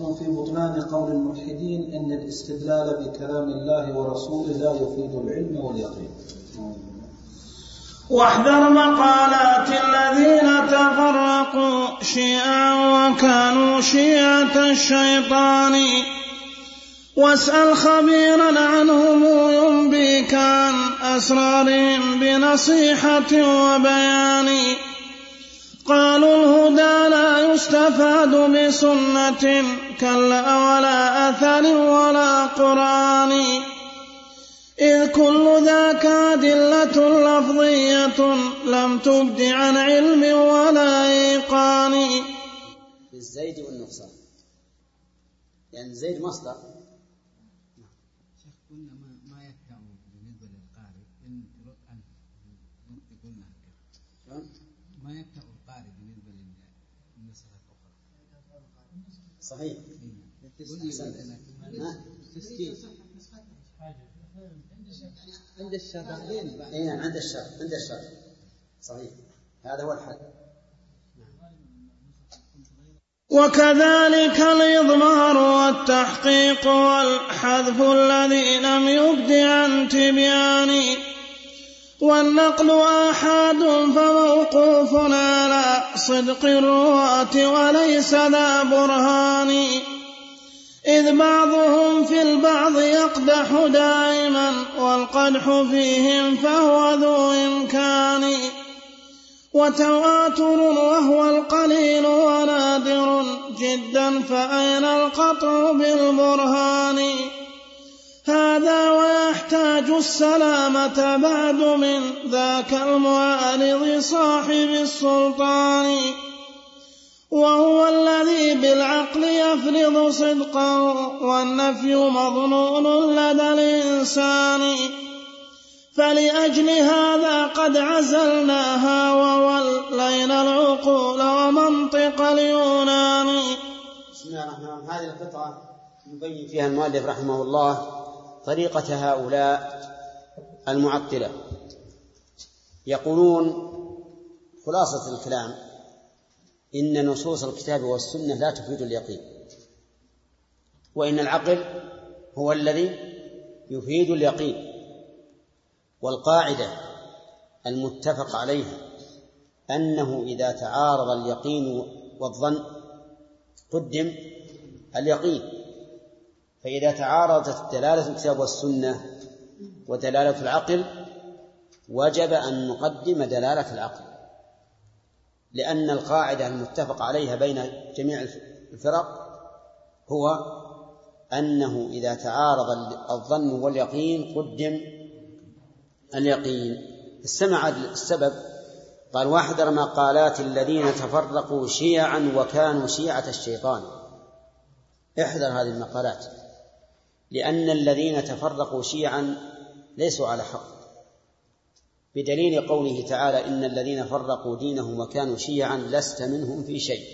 في بطلان قول الملحدين إن الاستدلال بكلام الله ورسوله لا يفيد العلم واليقين. واحذر مقالات الذين تفرقوا شيعا وكانوا شيعة الشيطان. واسأل خبيرا عنهم ينبيك عن أسرارهم بنصيحة وبيان. قالوا الهدى لا يستفاد بسنة. كلا ولا أثر ولا قرآن. إذ كل ذاك أدلة لفظية لم تبد عن علم ولا إيقان. بالزيد والنقصان. يعني زيد مصدر. صحيح. عند الشر اي نعم عند الشر عند الشر. صحيح. هذا هو الحل. وكذلك الإضمار والتحقيق والحذف الذي لم يبد عن تبيان. والنقل آحاد فموقوف على صدق الرواة وليس ذا برهان. إذ بعضهم في البعض يقدح دائما والقدح فيهم فهو ذو إمكان. وتواتر وهو القليل ونادر جدا فأين القطع بالبرهان؟ هذا ويحتاج السلامة بعد من ذاك المعارض صاحب السلطان وهو الذي بالعقل يفرض صدقه والنفي مظنون لدى الإنسان. فلأجل هذا قد عزلناها وولينا العقول ومنطق اليونان. بسم الله الرحمن الرحيم. هذه القطعة يبين فيها المؤلف رحمه الله طريقة هؤلاء المعطلة. يقولون خلاصة الكلام إن نصوص الكتاب والسنة لا تفيد اليقين وإن العقل هو الذي يفيد اليقين والقاعدة المتفق عليها أنه إذا تعارض اليقين والظن قدم اليقين. فإذا تعارضت دلالة الكتاب والسنة ودلالة العقل وجب أن نقدم دلالة العقل. لأن القاعدة المتفق عليها بين جميع الفرق هو أنه إذا تعارض الظن واليقين قدم اليقين. استمع السبب. قال واحذر مقالات الذين تفرقوا شيعا وكانوا شيعة الشيطان. احذر هذه المقالات. لأن الذين تفرقوا شيعا ليسوا على حق. بدليل قوله تعالى إن الذين فرقوا دينهم وكانوا شيعا لست منهم في شيء.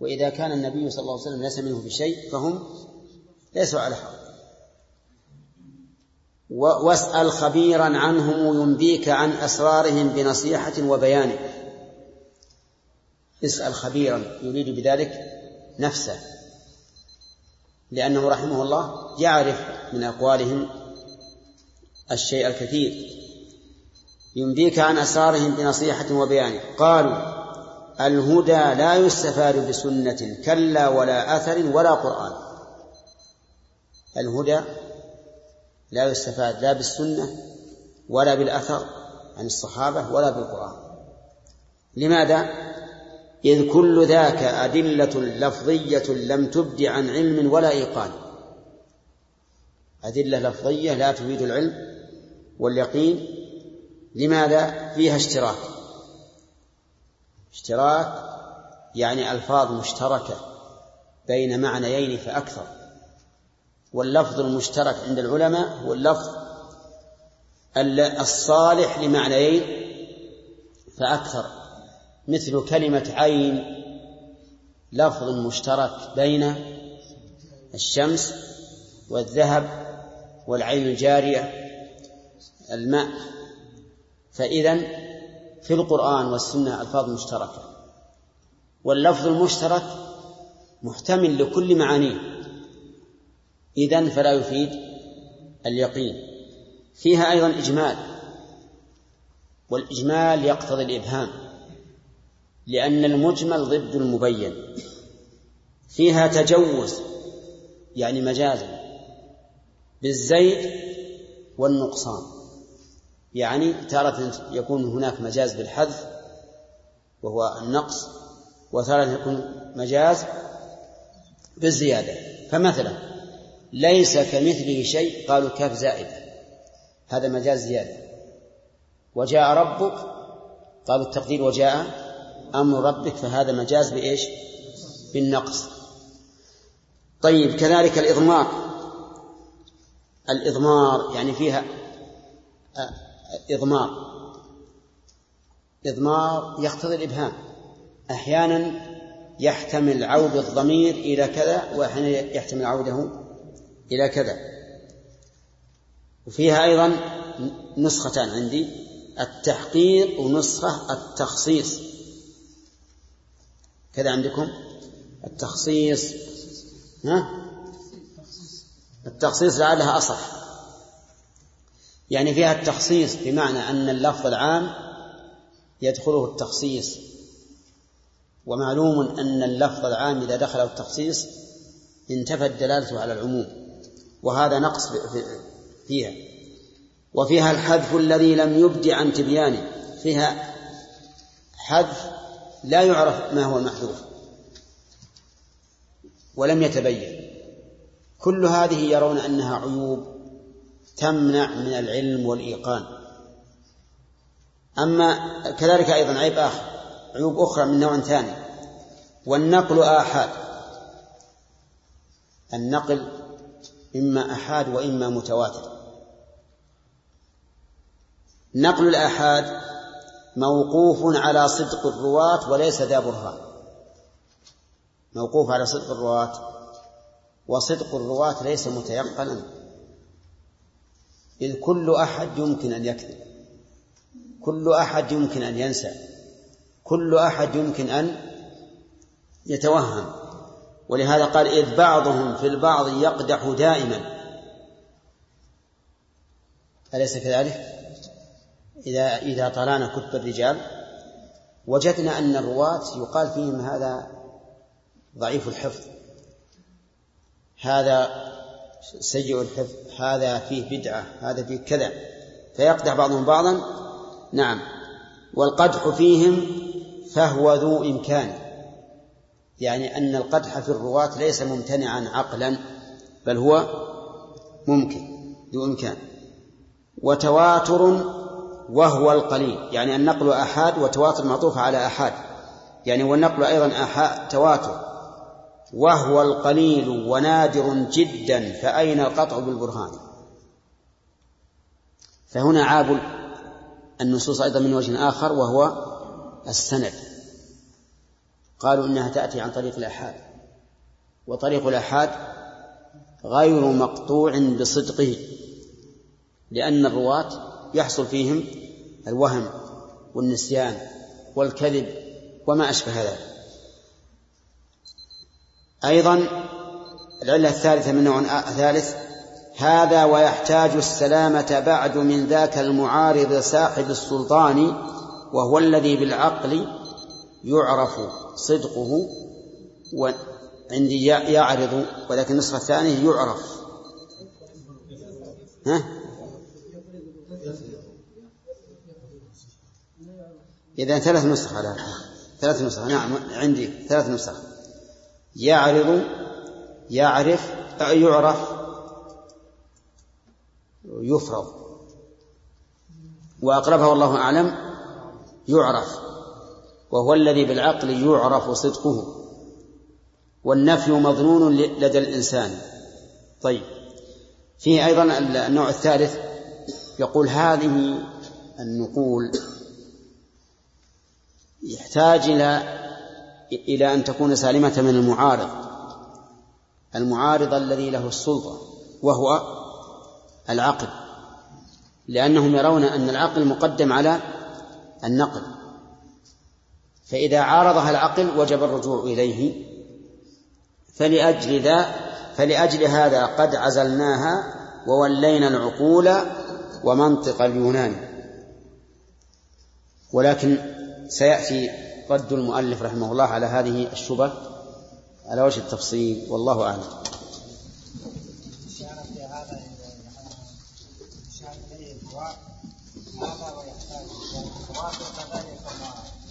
وإذا كان النبي صلى الله عليه وسلم ليس منهم في شيء فهم ليسوا على حق. واسأل خبيرا عنهم ينبيك عن أسرارهم بنصيحة وبيان. اسأل خبيرا يريد بذلك نفسه. لأنه رحمه الله يعرف من أقوالهم الشيء الكثير. ينبيك عن أسرارهم بنصيحة وبيان. قالوا الهدى لا يستفاد بسنة كلا ولا أثر ولا قرآن. الهدى لا يستفاد لا بالسنة ولا بالأثر عن الصحابة ولا بالقرآن. لماذا؟ إذ كل ذاك أدلة لفظية لم تبد عن علم ولا إيقان. أدلة لفظية لا تفيد العلم واليقين. لماذا؟ فيها اشتراك. اشتراك يعني ألفاظ مشتركة بين معنيين فأكثر. واللفظ المشترك عند العلماء هو اللفظ الصالح لمعنيين فأكثر. مثل كلمة عين لفظ مشترك بين الشمس والذهب والعين الجارية الماء. فإذا في القرآن والسنة ألفاظ مشتركة واللفظ المشترك محتمل لكل معانيه. إذن فلا يفيد اليقين. فيها أيضا إجمال والإجمال يقتضي الإبهام. لأن المجمل ضد المبين. فيها تجوز يعني مجازا بالزيد والنقصان. يعني تارة يكون هناك مجاز بالحذف وهو النقص وتارة يكون مجاز بالزيادة. فمثلا ليس كمثله شيء قالوا كاف زائدة هذا مجاز زيادة. وجاء ربك قالوا التقدير وجاء أمر ربك فهذا مجاز بإيش؟ بالنقص. طيب كذلك الإضمار. الإضمار يعني فيها إضمار. إضمار يقتضي الإبهام. أحيانا يحتمل عود الضمير إلى كذا وأحيانا يحتمل عوده إلى كذا. وفيها أيضا نسختان عندي. التحقيق ونسخة التخصيص. كذا عندكم؟ التخصيص. ها؟ التخصيص لعلها أصح. يعني فيها التخصيص بمعنى أن اللفظ العام يدخله التخصيص. ومعلوم أن اللفظ العام إذا دخله التخصيص انتفت دلالته على العموم. وهذا نقص فيها. وفيها الحذف الذي لم يبدي عن تبيانه. فيها حذف لا يعرف ما هو المحذوف. ولم يتبين. كل هذه يرون أنها عيوب تمنع من العلم والإيقان. أما كذلك أيضا عيب آخر عيوب أخرى من نوع ثاني والنقل آحاد. النقل إما أحاد وإما متواتر. نقل الآحاد موقوف على صدق الرواة وليس ذا برهان. موقوف على صدق الرواة وصدق الرواة ليس متيقنا. إذ كل أحد يمكن أن يكذب. كل أحد يمكن أن ينسى. كل أحد يمكن أن يتوهم. ولهذا قال إذ بعضهم في البعض يقدح دائما. أليس كذلك؟ إذا إذا طلعنا كتب الرجال وجدنا أن الرواة يقال فيهم هذا ضعيف الحفظ. هذا سيء الحفظ هذا فيه بدعة هذا فيه كذا. فيقدح بعضهم بعضا نعم. والقدح فيهم فهو ذو إمكان. يعني أن القدح في الرواة ليس ممتنعا عقلا بل هو ممكن ذو إمكان. وتواتر وهو القليل يعني النقل أحاد وتواتر معطوف على أحاد يعني والنقل أيضا أحاد تواتر. وهو القليل ونادر جدا فأين القطع بالبرهان؟ فهنا عاب النصوص أيضا من وجه آخر وهو السند. قالوا إنها تأتي عن طريق الآحاد وطريق الآحاد غير مقطوع بصدقه لأن الرواة يحصل فيهم الوهم والنسيان والكذب وما أشبه ذلك أيضا العلة الثالثة من نوع ثالث هذا ويحتاج السلامة بعد من ذاك المعارض صاحب السلطان وهو الذي بالعقل يعرف صدقه وعندي يعرض ولكن النسخة الثانية يعرف ها؟ إذا ثلاث نسخ على ثلاث نسخ. نعم عندي ثلاث نسخ. يعرض يعرف يعرف يفرض. وأقربها والله أعلم يعرف. وهو الذي بالعقل يعرف صدقه. والنفي مظنون لدى الإنسان. طيب. فيه أيضا النوع الثالث. يقول هذه النقول يحتاج إلى إلى أن تكون سالمة من المعارض. المعارض الذي له السلطة وهو العقل. لأنهم يرون أن العقل مقدم على النقل. فإذا عارضها العقل وجب الرجوع إليه. فلأجل ذا فلأجل هذا قد عزلناها وولينا العقول ومنطق اليونان. ولكن سيأتي رد المؤلف رحمه الله على هذه الشبه على وجه التفصيل والله أعلم.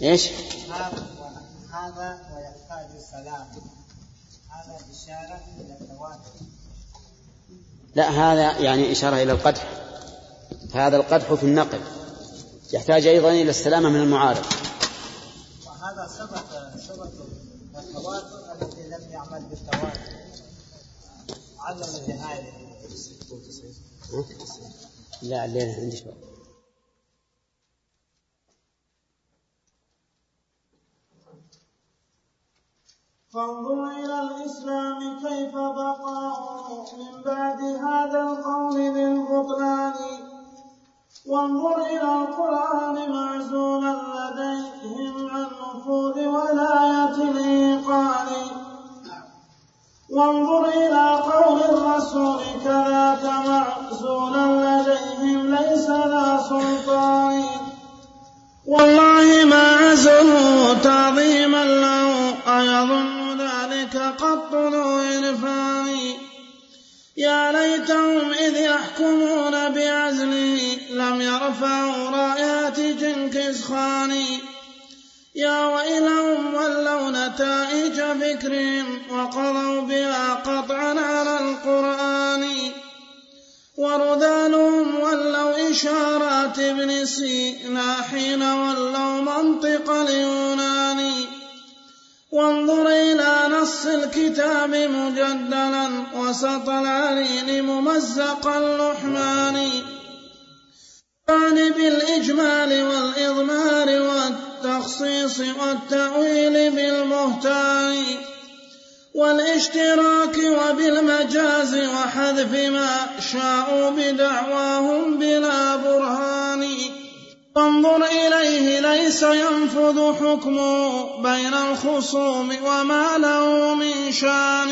إيش؟ هذا ويحتاج السلام هذا إشارة إلى التواتر لا هذا يعني إشارة إلى القدح. هذا القدح في النقل. يحتاج أيضا إلى السلامة من المعارض. وهذا ثبت ثبت التواتر الذي لم يعمل بالتواتر عدم النهاية. لا الليلة عندي شوي فانظر إلى الإسلام كيف بقاه من بعد هذا القول ذي البطلان وانظر إلى القرآن معزولا لديهم عن نفوذ ولاية الإيقان. وانظر إلى قول الرسول كذاك معزولا لديهم ليس ذا سلطان. والله ما عزلوا تعظيما له أيظن ذلك قط ذو عرفان يا ليتهم إذ يحكمون يرفعوا رأيات جنكز خان يا ويلهم ولوا نتائج فكرهم وقضوا بها قطعا على القرآن. ورذالهم ولوا إشارات ابن سينا حين ولوا منطق اليونان. وانظر إلى نص الكتاب مجدلا وسط العليل ممزق اللحمان بالإجمال والإضمار والتخصيص والتأويل بالمهتان والاشتراك وبالمجاز وحذف ما شاءوا بدعواهم بلا برهان. وانظر إليه ليس ينفذ حكمه بين الخصوم وما له من شان.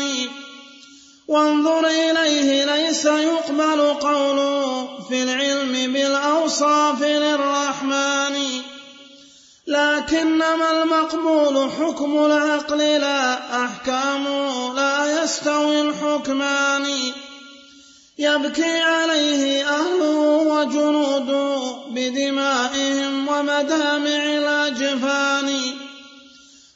وانظر إليه ليس يقبل قوله في العلم بالأوصاف للرحمن. لكنما المقبول حكم العقل لا أحكامه لا يستوي الحكمان. يبكي عليه أهله وجنوده بدمائهم ومدامع الأجفان.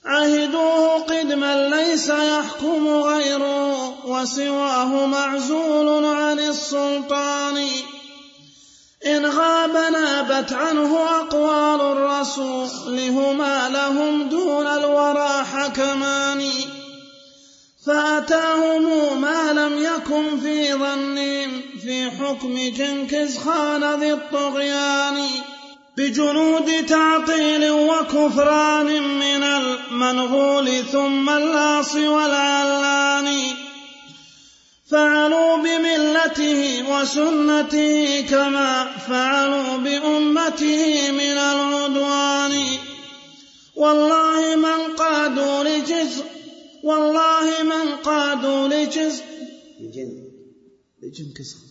عهدوه قدما ليس يحكم غيره وسواه معزول عن السلطان. إن غاب نابت عنه أقوال الرسول هما لهم دون الورى حكمان. فأتاهم ما لم يكن في ظنهم في حكم جنكز خان ذي الطغيان. بجنود تعطيل وكفران من المنغول ثم اللاص والعلان فعلوا بملته وسنته كما فعلوا بأمته من العدوان. والله من قادوا لجزء والله من قادوا لجزء. لجنكس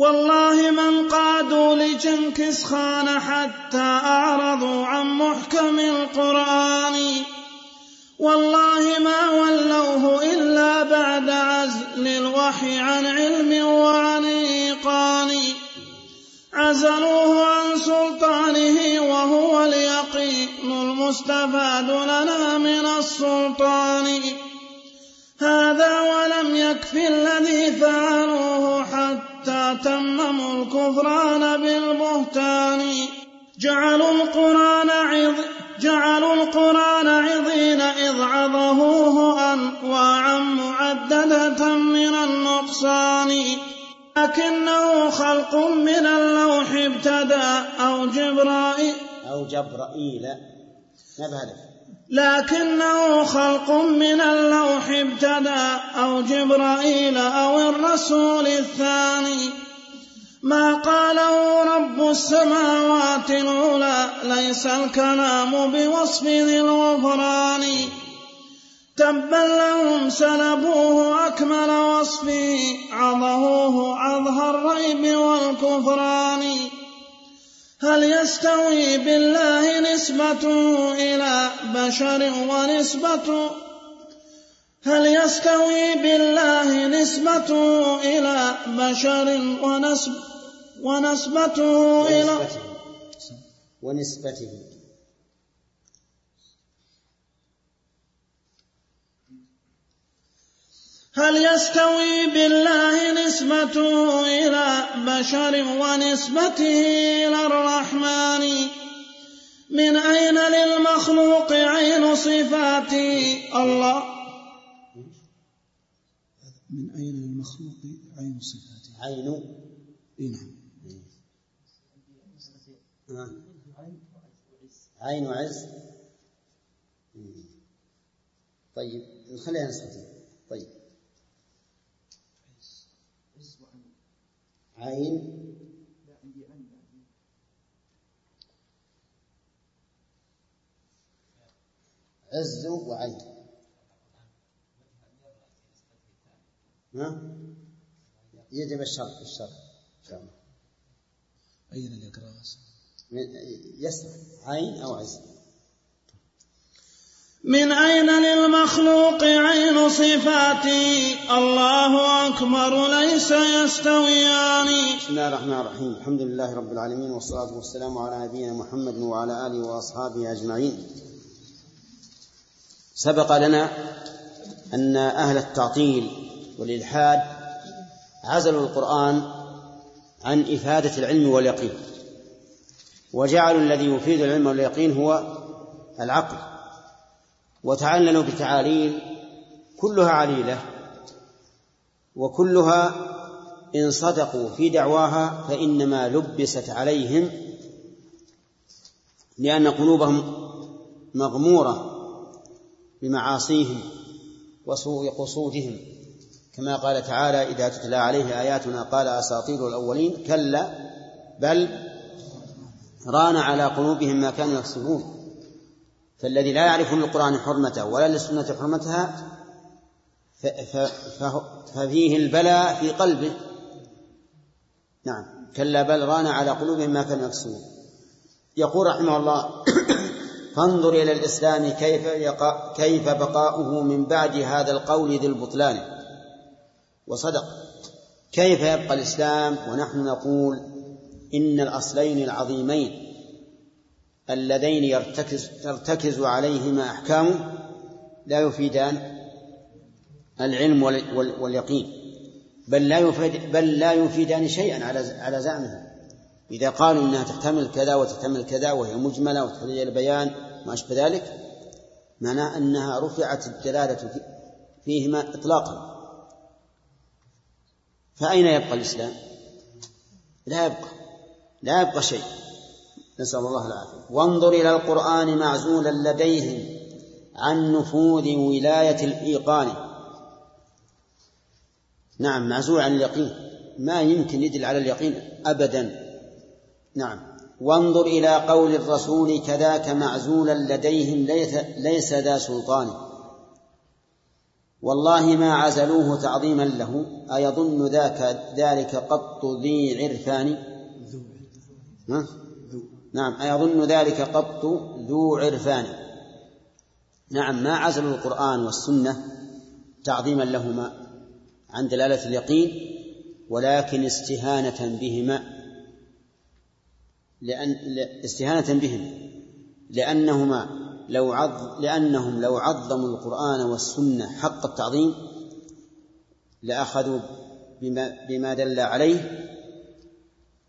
والله من قادوا لجنكس خان حتى أعرضوا عن محكم القرآن. والله ما ولوه إلا بعد عزل الوحي عن علم وعن إيقان. عزلوه عن سلطانه وهو اليقين المستفاد لنا من السلطان. هذا ولم يكف الذي فعلوه حتى تمموا الكفران بالبهتان. جعلوا القرآن عظ جعلوا القرآن عظين إذ عظهوه أنواعا معددة من النقصان. لكنه خلق من اللوح ابتدى أو جبرائيل. أو جبرائيل. ما لكنه خلق من اللوح ابتدى أو جبرائيل أو الرسول الثاني. ما قاله رب السماوات العلى ليس الكلام بوصف ذي الغفران. تبا لهم سلبوه أكمل وصفه عظهوه عظه الريب والكفران. هل يستوي بالله نسبته إلى بشر ونسبته هل يستوي بالله نسبته إلى بشر ونسب ونسبته إلى ونسبته. هل يستوي بالله نسبته إلى بشر ونسبته إلى الرحمن؟ من أين للمخلوق عين صفاته الله؟ من أين للمخلوق عين صفاته عين. إي نعم. عين عز طيب نخليها نسختين طيب. عين. عز وعين. ها؟ يجب الشرط الشرط إن شاء الله. أين يقرأ يسمع عين أو عز. من أين للمخلوق عين صفاتي؟ الله أكبر ليس يستويان. بسم الله الرحمن الرحيم. الحمد لله رب العالمين والصلاة والسلام على نبينا محمد وعلى آله وأصحابه أجمعين. سبق لنا أن أهل التعطيل والإلحاد عزلوا القرآن عن إفادة العلم واليقين. وجعلوا الذي يفيد العلم واليقين هو العقل. وتعللوا بتعاليل كلها عليلة وكلها إن صدقوا في دعواها فإنما لبست عليهم لأن قلوبهم مغمورة بمعاصيهم وسوء قصودهم. كما قال تعالى إذا تتلى عليه آياتنا قال أساطير الأولين. كلا بل ران على قلوبهم ما كانوا يكسبون. فالذي لا يعرف للقرآن حرمته ولا للسنة حرمتها ففيه البلاء في قلبه. نعم. كلا بل ران على قلوبهم ما كانوا يكسبون. يقول رحمه الله فانظر إلى الإسلام كيف يقع كيف بقاؤه من بعد هذا القول ذي البطلان. وصدق. كيف يبقى الإسلام؟ ونحن نقول إن الأصلين العظيمين. اللذين يرتكز ترتكز عليهما أحكامه لا يفيدان العلم واليقين بل لا يفيد بل لا يفيدان شيئا على على زعمه إذا قالوا إنها تحتمل كذا وتحتمل كذا وهي مجملة وتحتاج إلى بيان ما أشبه ذلك معناه أنها رفعت الدلالة فيهما إطلاقا. فأين يبقى الإسلام؟ لا يبقى لا يبقى شيء. نسأل الله العافية. وانظر إلى القرآن معزولا لديهم عن نفوذ ولاية الإيقان. نعم معزول عن اليقين. ما يمكن يدل على اليقين أبدا. نعم. وانظر إلى قول الرسول كذاك معزولا لديهم ليس, ليس ذا سلطان. والله ما عزلوه تعظيما له أيظن ذاك ذلك قط ذي عرفان. ها؟ نعم أيظن ذلك قط ذو عرفان. نعم ما عزلوا القرآن والسنة تعظيما لهما عن دلالة اليقين ولكن استهانة بهما لأن استهانة بهم لأنهما لو عظ لأنهم لو عظموا القرآن والسنة حق التعظيم لأخذوا بما, بما دل عليه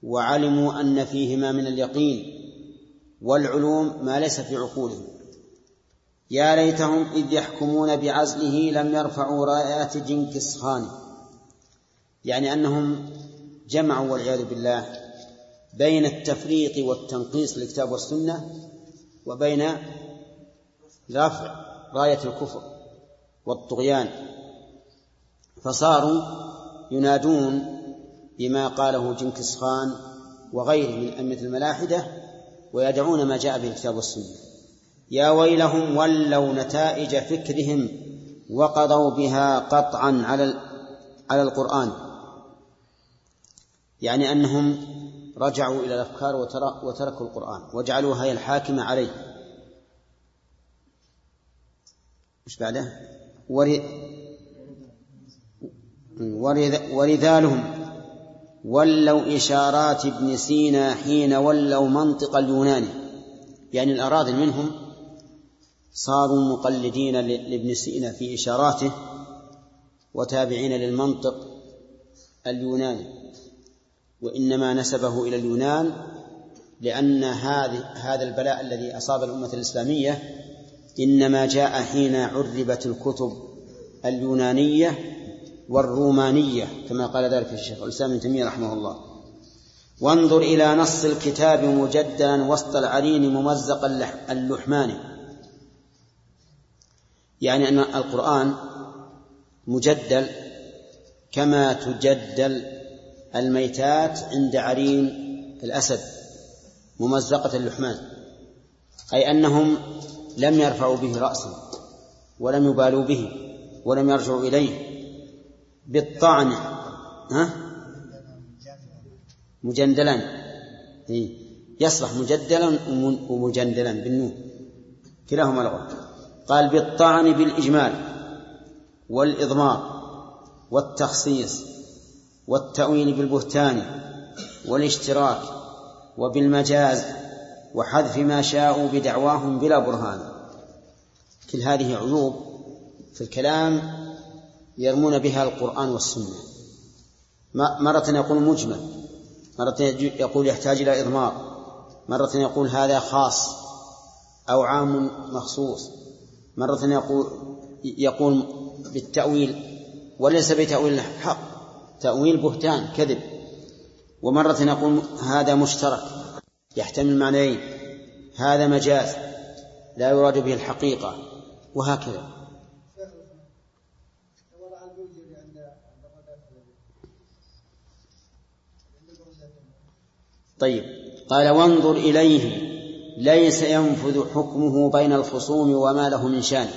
وعلموا أن فيهما من اليقين والعلوم ما ليس في عقولهم. يا ليتهم إذ يحكمون بعزله لم يرفعوا رايات جنكس خان يعني أنهم جمعوا والعياذ بالله بين التفريق والتنقيص للكتاب والسنة وبين رفع راية الكفر والطغيان. فصاروا ينادون بما قاله جنكس خان وغيره من أئمة الملاحدة ويدعون ما جاء به الكتاب والسنة. يا ويلهم ولوا نتائج فكرهم وقضوا بها قطعا على على القرآن. يعني أنهم رجعوا إلى الأفكار وتركوا القرآن وجعلوها هي الحاكمة عليه. مش بعده؟ ورذالهم ولوا إشارات ابن سينا حين ولوا منطق اليوناني. يعني الأراذل منهم صاروا مقلدين لابن سينا في إشاراته وتابعين للمنطق اليوناني. وإنما نسبه إلى اليونان لأن هذه هذا البلاء الذي أصاب الأمة الإسلامية إنما جاء حين عربت الكتب اليونانية والرومانية كما قال ذلك الشيخ الإسلام ابن تيمية رحمه الله. وانظر إلى نص الكتاب مجدلا وسط العرين ممزق اللحمان يعني أن القرآن مجدل كما تجدل الميتات عند عرين الأسد ممزقة اللحمان. أي أنهم لم يرفعوا به رأسا ولم يبالوا به ولم يرجعوا إليه. بالطعن. ها؟ مجندلا. يصلح مجدلا ومجندلا بالنون. كلاهما لغة. قال بالطعن بالإجمال والإضمار والتخصيص والتأويل بالبهتان والاشتراك وبالمجاز وحذف ما شاءوا بدعواهم بلا برهان. كل هذه عيوب في الكلام يرمون بها القرآن والسنة. مرة يقول مجمل مرة يقول يحتاج إلى إضمار مرة يقول هذا خاص أو عام مخصوص مرة يقول يقول بالتأويل وليس بتأويل حق تأويل بهتان كذب. ومرة يقول هذا مشترك يحتمل معنيين هذا مجاز لا يراد به الحقيقة وهكذا. طيب. قال وانظر إليه ليس ينفذ حكمه بين الخصوم وما له من شان.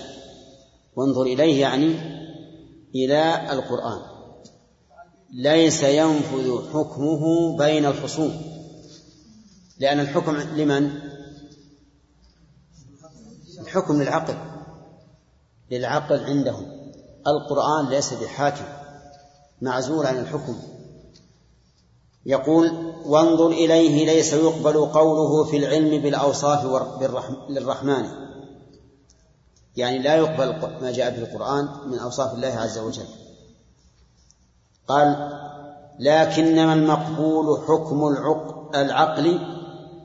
وانظر إليه يعني إلى القرآن. ليس ينفذ حكمه بين الخصوم. لأن الحكم لمن؟ الحكم للعقل. للعقل عندهم. القرآن ليس بحاكم. معزول عن الحكم. يقول وانظر إليه ليس يقبل قوله في العلم بالأوصاف للرحمن. يعني لا يقبل ما جاء في القرآن من أوصاف الله عز وجل. قال لكنما المقبول حكم العقل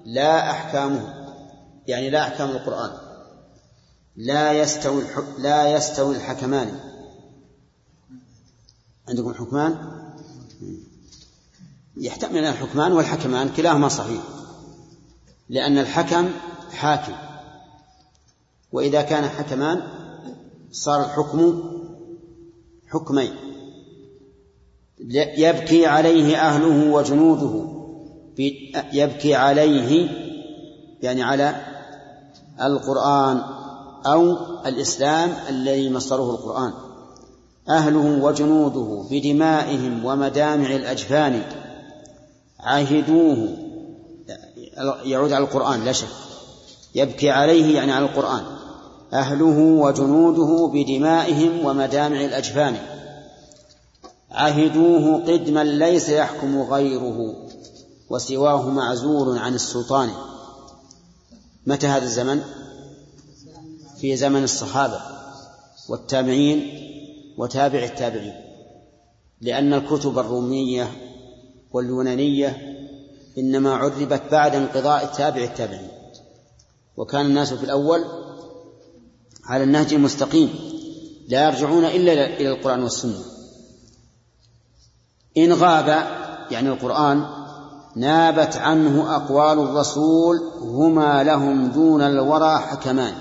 لا أحكامه. يعني لا أحكام القرآن. لا يستوي لا يستوي الحكمان. عندكم حكمان؟ يحتمل الحكمان والحكمان كلاهما صحيح لأن الحكم حاكم وإذا كان حكمان صار الحكم حكمين يبكي عليه أهله وجنوده يبكي عليه يعني على القرآن أو الإسلام الذي مصدره القرآن أهله وجنوده بدمائهم ومدامع الأجفان عهدوه يعود على القرآن لا شك. يبكي عليه يعني على القرآن. أهله وجنوده بدمائهم ومدامع الأجفان. عهدوه قدما ليس يحكم غيره وسواه معزول عن السلطان. متى هذا الزمن؟ في زمن الصحابة والتابعين وتابع التابعين. لأن الكتب الرومية واليونانية إنما عربت بعد انقضاء التابع التابعين. وكان الناس في الأول على النهج المستقيم لا يرجعون إلا إلى القرآن والسنة. إن غاب يعني القرآن نابت عنه أقوال الرسول هما لهم دون الورى حكمان.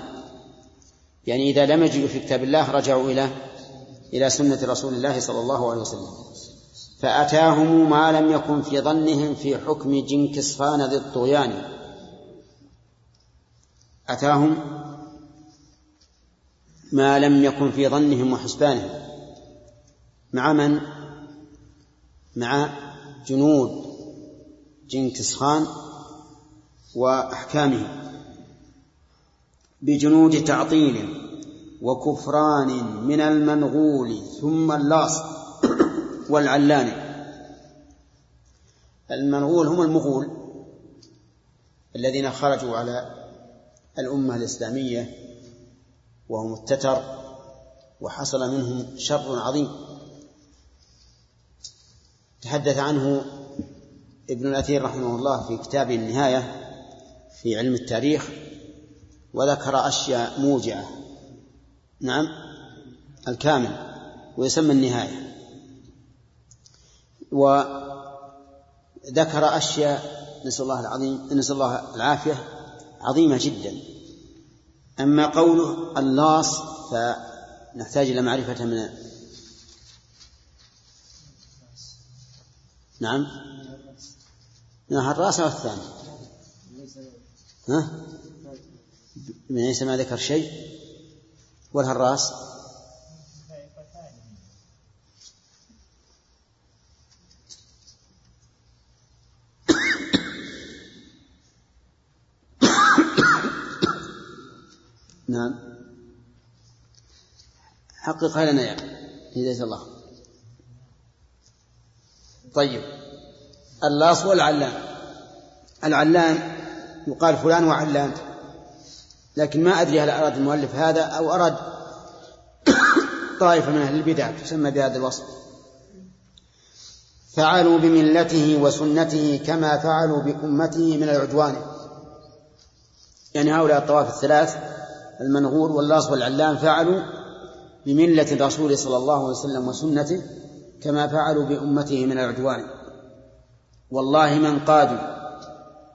يعني إذا لم يجدوا في كتاب الله رجعوا إلى إلى سنة رسول الله صلى الله عليه وسلم. فأتاهم ما لم يكن في ظنهم في حكم جنكس خان ذي الطغيان. أتاهم ما لم يكن في ظنهم وحسبانهم. مع من؟ مع جنود جنكس خان وأحكامه بجنود تعطيل وكفران من المنغول ثم اللاص والعلان المنغول هم المغول الذين خرجوا على الأمة الإسلامية وهم التتر وحصل منهم شر عظيم. تحدث عنه ابن الأثير رحمه الله في كتابه النهاية في علم التاريخ وذكر أشياء موجعة. نعم الكامل ويسمى النهاية. وذكر أشياء نسأل الله العظيم نسأل الله العافية عظيمة جدا. أما قوله اللاص فنحتاج إلى معرفة من نعم. نعم الرأس أو الثاني؟ ها؟ من ليس ما ذكر شيء. ولا الرأس نعم حقق لنا يا هداية الله. طيب. اللاص والعلان العلان يقال فلان وعلان لكن ما أدري هل أراد المؤلف هذا أو أراد طائفة من أهل البدع تسمى بهذا الوصف. فعلوا بملته وسنته كما فعلوا بأمته من العدوان. يعني هؤلاء الطوائف الثلاث المنغور واللاص والعلام فعلوا بملة الرسول صلى الله عليه وسلم وسنته كما فعلوا بأمته من العدوان. والله من قادوا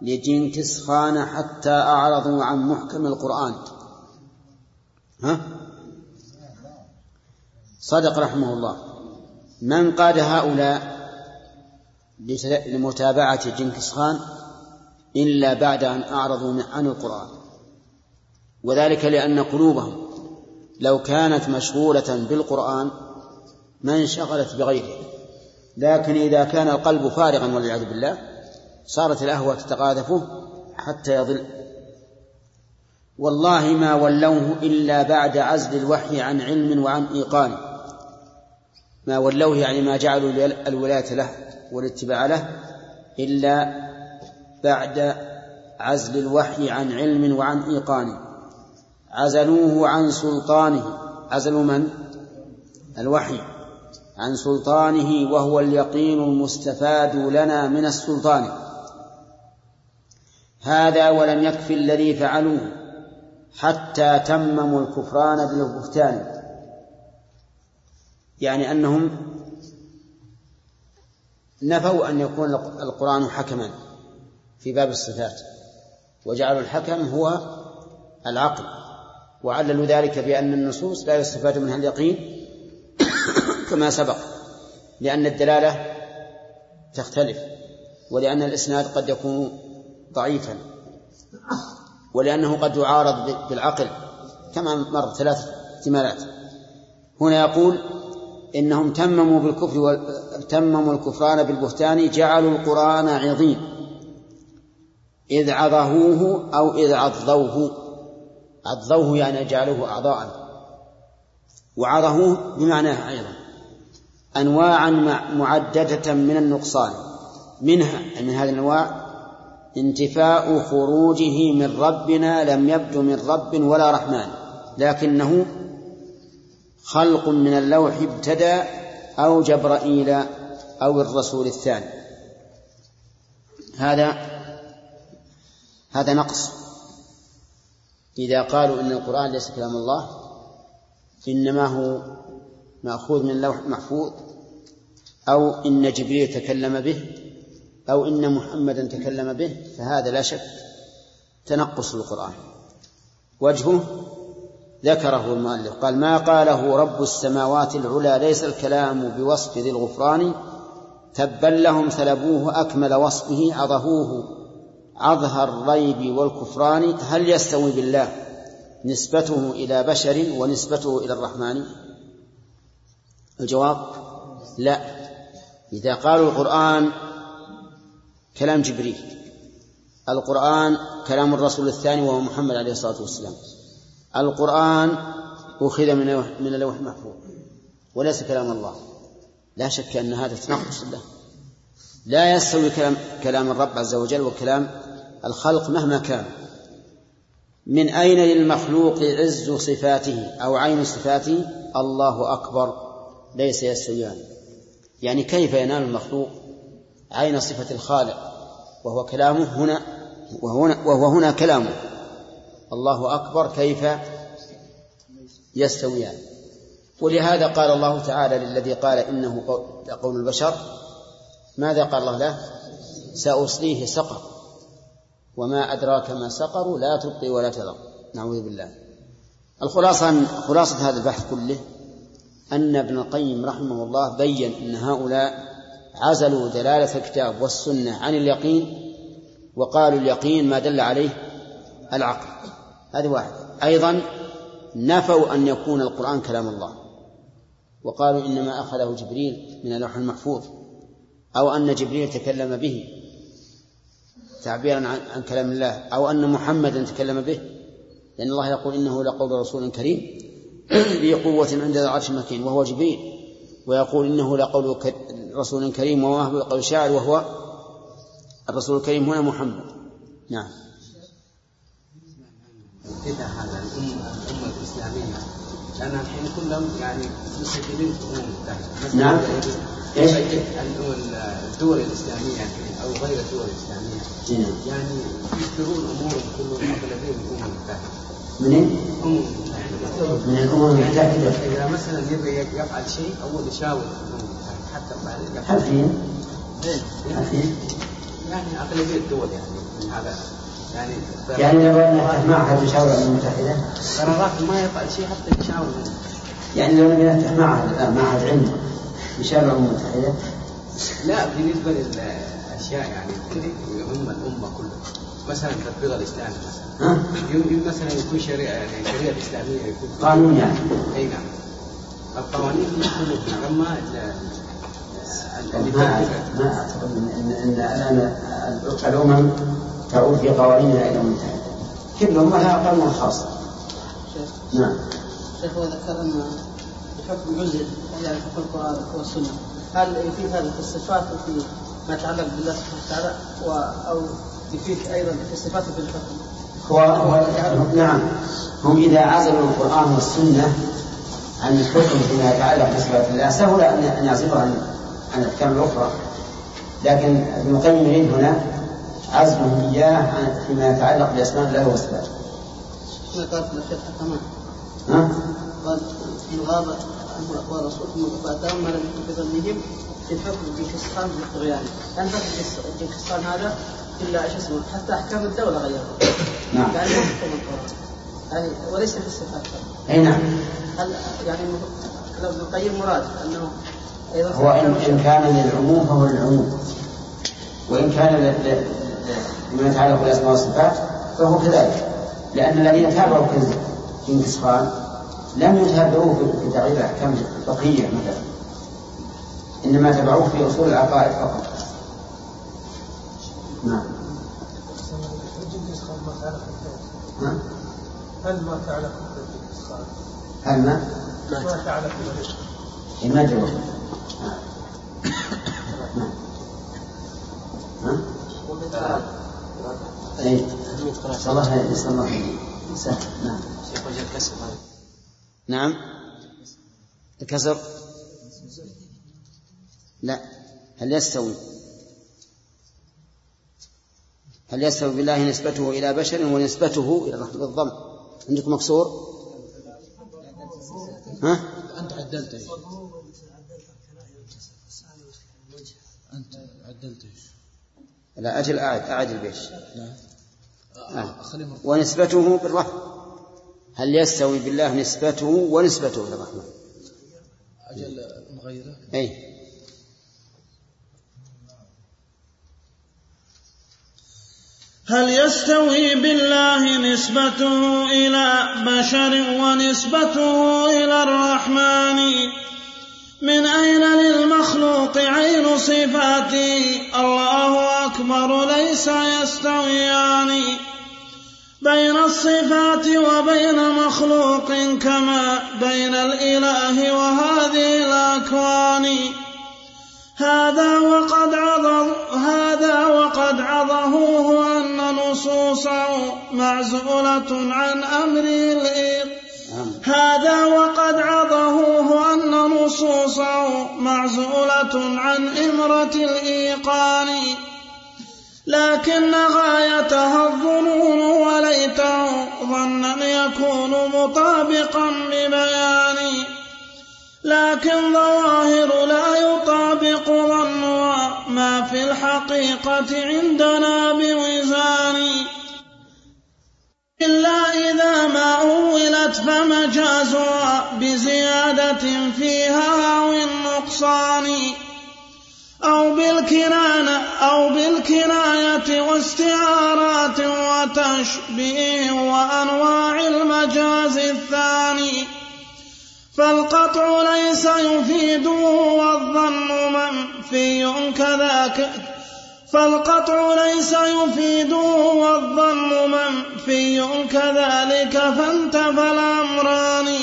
لجنكس خان حتى أعرضوا عن محكم القرآن. ها؟ صدق رحمه الله. من قاد هؤلاء لمتابعة جنكس خان إلا بعد أن أعرضوا عن القرآن. وذلك لأن قلوبهم لو كانت مشغولة بالقرآن ما انشغلت بغيره. لكن إذا كان القلب فارغا والعياذ بالله صارت الأهوى تتقاذفه حتى يضل. والله ما ولوه إلا بعد عزل الوحي عن علم وعن إيقان. ما ولوه يعني ما جعلوا الولاية له والاتباع له إلا بعد عزل الوحي عن علم وعن إيقان. عزلوه عن سلطانه. عزلوا من؟ الوحي. عن سلطانه وهو اليقين المستفاد لنا من السلطان. هذا ولم يكف الذي فعلوه حتى تمموا الكفران بالبهتان. يعني أنهم نفوا أن يكون القرآن حكما في باب الصفات. وجعلوا الحكم هو العقل. وعللوا ذلك بأن النصوص لا يستفاد منها اليقين كما سبق لأن الدلالة تختلف ولأن الإسناد قد يكون ضعيفا ولأنه قد يعارض بالعقل كما مر ثلاث احتمالات. هنا يقول إنهم تمموا بالكفر و... تمموا الكفران بالبهتان جعلوا القرآن عظيم إذ عظهوه أو إذ عضوه. عضوه يعني جعلوه أعضاء وعظهوه بمعناه أيضا. أنواعا معددة من النقصان. منها من هذه الأنواع انتفاء خروجه من ربنا لم يبدو من رب ولا رحمن. لكنه خلق من اللوح ابتدى أو جبرائيل أو الرسول الثاني. هذا هذا نقص. إذا قالوا إن القرآن ليس كلام الله إنما هو مأخوذ من اللوح المحفوظ أو إن جبريل تكلم به أو إن محمدا تكلم به فهذا لا شك تنقص القرآن. وجهه ذكره المؤلف قال ما قاله رب السماوات العلى ليس الكلام بوصف ذي الغفران تبا لهم ثلبوه أكمل وصفه عظهوه عظهر الريب والكفران هل يستوي بالله نسبته إلى بشر ونسبته إلى الرحمن؟ الجواب لا. إذا قالوا القرآن كلام جبريل القرآن كلام الرسول الثاني وهو محمد عليه الصلاة والسلام. القرآن أخذ من من اللوح المحفوظ وليس كلام الله. لا شك أن هذا تنقص له لا يستوي كلام كلام الرب عز وجل وكلام الخلق مهما كان. من أين للمخلوق عز صفاته أو عين صفاته؟ الله أكبر. ليس يستويان. يعني كيف ينال المخلوق عين صفة الخالق؟ وهو كلامه هنا وهو هنا, وهو هنا كلامه. الله أكبر. كيف يستويان؟ ولهذا قال الله تعالى للذي قال إنه قول البشر. ماذا قال الله له؟ سأصليه سقر وما أدراك ما سقر لا تبقي ولا تذر. نعوذ بالله. الخلاصة خلاصة هذا البحث كله أن ابن القيم رحمه الله بين أن هؤلاء عزلوا دلالة الكتاب والسنة عن اليقين وقالوا اليقين ما دل عليه العقل. هذه واحد. أيضا نفوا أن يكون القرآن كلام الله وقالوا إنما أخذه جبريل من اللوح المحفوظ أو أن جبريل تكلم به. تعبيرا عن كلام الله أو أن محمدا تكلم به لأن الله يقول إنه لقول رسول كريم ذي قوة عند العرش مكين وهو جبريل. ويقول إنه لقول رسول كريم وما هو قول شاعر وهو الرسول الكريم هنا محمد. نعم. إذا هذا الأمة الأمة الإسلامية لأن الحين كلهم يعني مسجلين في أمم نعم؟ الدول الإسلامية غير الدول الإسلامية. نعم. يعني يذكرون أمورهم كلهم أغلبية من الأمم المتحدة. منين؟ من الأمم المتحدة. إذا مثلا يبغى يفعل شيء أول يشاور الأمم المتحدة. حتى بعدين يفعل فين؟ إيه؟ يعني أغلبية الدول يعني. من هذا يعني يعني لو نفتح معهد يشاور الأمم المتحدة؟ قرارات ما يفعل شيء حتى يشاور. يعني لو نبي نفتح معهد معهد علم يشاور الأمم المتحدة؟ لا بالنسبة للأشياء يعني اللي يهم الأمة كلها. مثلا تطبيق الإسلام مثلا. ها؟ يمكن مثلا يكون شريعة يعني شريعة إسلامية يكون قانون يعني. أي نعم. القوانين هي كلها اللي ما أعتقد أن أن الآن الأمم تعود في قوانينها إلى الأمم المتحدة كل أمة لها قانون خاص نعم. شيخ وذكر أن بحكم عزل حكم القرآن والسنة هل يفيد هذا في الصفات وفي ما يتعلق بالله سبحانه وتعالى و... أو يفيد أيضا في الصفات وفي الحكم؟ هو, هو نعم. هم إذا عزلوا القرآن والسنة عن الحكم فيما يتعلق بصفات الله سهل أن يعزلوا عن عن الأحكام الأخرى. لكن ابن القيم يريد هنا عزلهم إياه عن فيما يتعلق بأسماء الله وصفاته. هنا قال في الاخير كمان ها؟ قال ان غاب فاتاهم ما لم يكن في ظنهم في الحكم بكسران بالطغيان يعني ما في الكسران هذا إلا إيش اسمه حتى أحكام الدولة غيرها نعم. يعني ما حكم القرآن. يعني وليس في الصفات. أي نعم. هل يعني ابن القيم مراد أنه أيضا هو إن, إن كان للعموم فهو للعموم. وإن كان لما يتعلق بالأسماء والصفات فهو كذلك. لأن الذين تابعوا كنز خان لم يتابعوه في- في تغيير الأحكام الفقهية مثلا. إنما تبعوه في أصول العقائد فقط نعم ها؟ هل ما الاستسقاء؟ هل ما؟ ما الاستسقاء؟ إيه ما جواب نعم. نعم. يسأل الله سهل نعم شيخ وجه الكسر هذا نعم الكسر لا. هل يستوي؟ هل يستوي بالله نسبته إلى بشر ونسبته إلى الرحمة بالضم عندكم مكسور ها؟ أنت عدلت إيش؟ أنت عدلت إيش؟ لا أجل أعد أعد البيت. نعم آه. مرة. ونسبته بالرحمة. هل يستوي بالله نسبته ونسبته إلى الرحمة؟ أجل نغيره أي هل يستوي بالله نسبته إلى بشر ونسبته إلى الرحمن؟ من أين للمخلوق عين صفاتي؟ الله أكبر ليس يستويان. بين الصفات وبين مخلوق كما بين الإله وهذه الأكوان. هذا وقد عض هذا وقد عضهوه أن نصوصه معزولة عن أمر الإيق. هذا وقد عضهوه أن نصوصه معزولة عن إمرة الإيقان. لكن غايتها الظنون وليته ظنا يكون مطابقا ببيان لكن ظواهر لا يطابق في الحقيقة عندنا بوزان إلا إذا ما أولت فمجازها بزيادة فيها أو النقصان. أو بالكنانة أو بالكناية واستعارات وتشبيه وأنواع المجاز الثاني. فالقطع ليس يفيده والظن منفي كذاك. فالقطع ليس يفيده والظن منفي كذلك. فانتفى الأمران.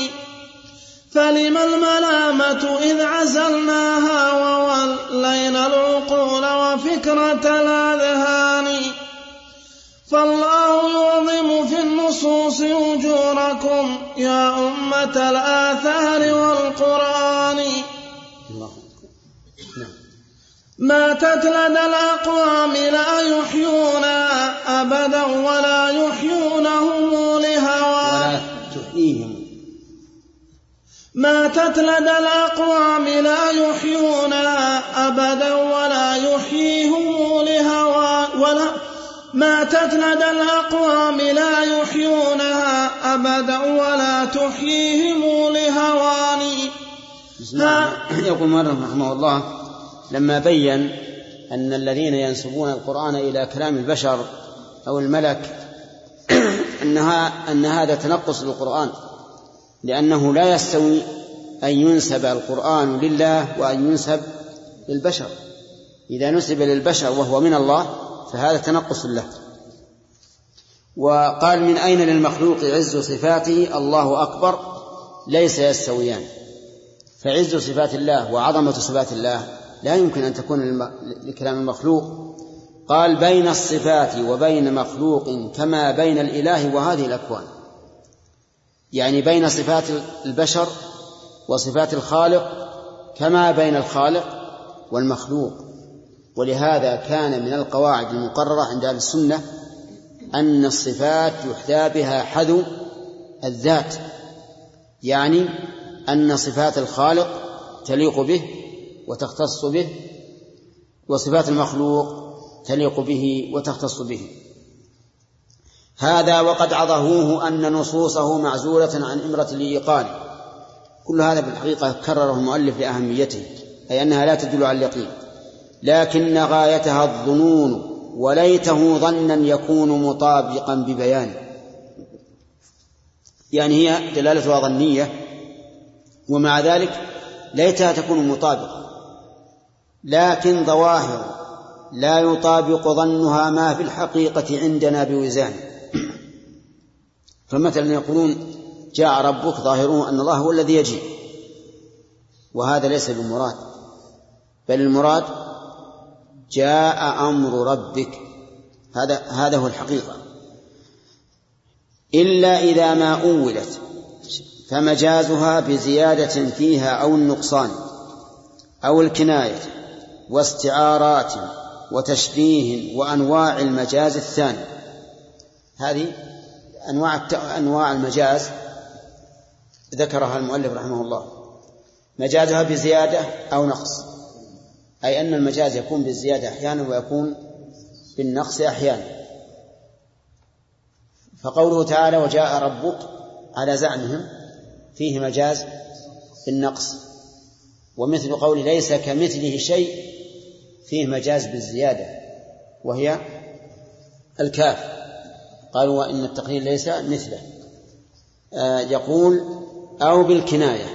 فلم الملامة إذ عزلناها وولينا العقول وفكرة الأذهان. فالله يعظم في النصوص أجوركم يا أمة الآثار والقرآن. ماتت لدى الأقوام لا يحيونها أبدا ولا يحيونهم لهوى. ولا تحييهم. ماتت لدى الأقوام لا يحيونها أبدا ولا يحييهم لهوى. ولا ماتت لدى الأقوام لا يحيونها أبدا ولا تحييهم لهوان يقول مرة رحمه الله لما بين أن الذين ينسبون القرآن إلى كلام البشر أو الملك أنها أن هذا تنقص للقرآن لأنه لا يستوي أن ينسب القرآن لله وأن ينسب للبشر. إذا نسب للبشر وهو من الله فهذا تنقص له. وقال من أين للمخلوق عز صفاته؟ الله أكبر ليس يستويان. فعز صفات الله وعظمة صفات الله لا يمكن أن تكون لكلام المخلوق. قال بين الصفات وبين مخلوق كما بين الإله وهذه الأكوان. يعني بين صفات البشر وصفات الخالق كما بين الخالق والمخلوق. ولهذا كان من القواعد المقررة عند أهل السنة أن الصفات يحذى بها حذو الذات يعني أن صفات الخالق تليق به وتختص به وصفات المخلوق تليق به وتختص به. هذا وقد عظهوه أن نصوصه معزولة عن إمرة الإيقان. كل هذا بالحقيقة كرره المؤلف لأهميته أي أنها لا تدل على اليقين. لكن غايتها الظنون وليته ظنا يكون مطابقا ببيانه يعني هي دلالتها ظنية ومع ذلك ليتها تكون مطابقة. لكن ظواهر لا يطابق ظنها ما في الحقيقة عندنا بوزان. فمثلا يقولون جاء ربك ظاهره أن الله هو الذي يجيء. وهذا ليس بالمراد بل المراد جاء أمر ربك. هذا هذا هو الحقيقة. إلا إذا ما أولت فمجازها بزيادة فيها أو النقصان أو الكناية واستعارات وتشبيه وأنواع المجاز الثاني. هذه أنواع أنواع المجاز ذكرها المؤلف رحمه الله. مجازها بزيادة أو نقص. أي أن المجاز يكون بالزيادة أحيانا ويكون بالنقص أحيانا. فقوله تعالى وجاء ربك على زعمهم فيه مجاز بالنقص. ومثل قول ليس كمثله شيء فيه مجاز بالزيادة وهي الكاف. قالوا وإن التقرير ليس مثله. آه يقول أو بالكناية.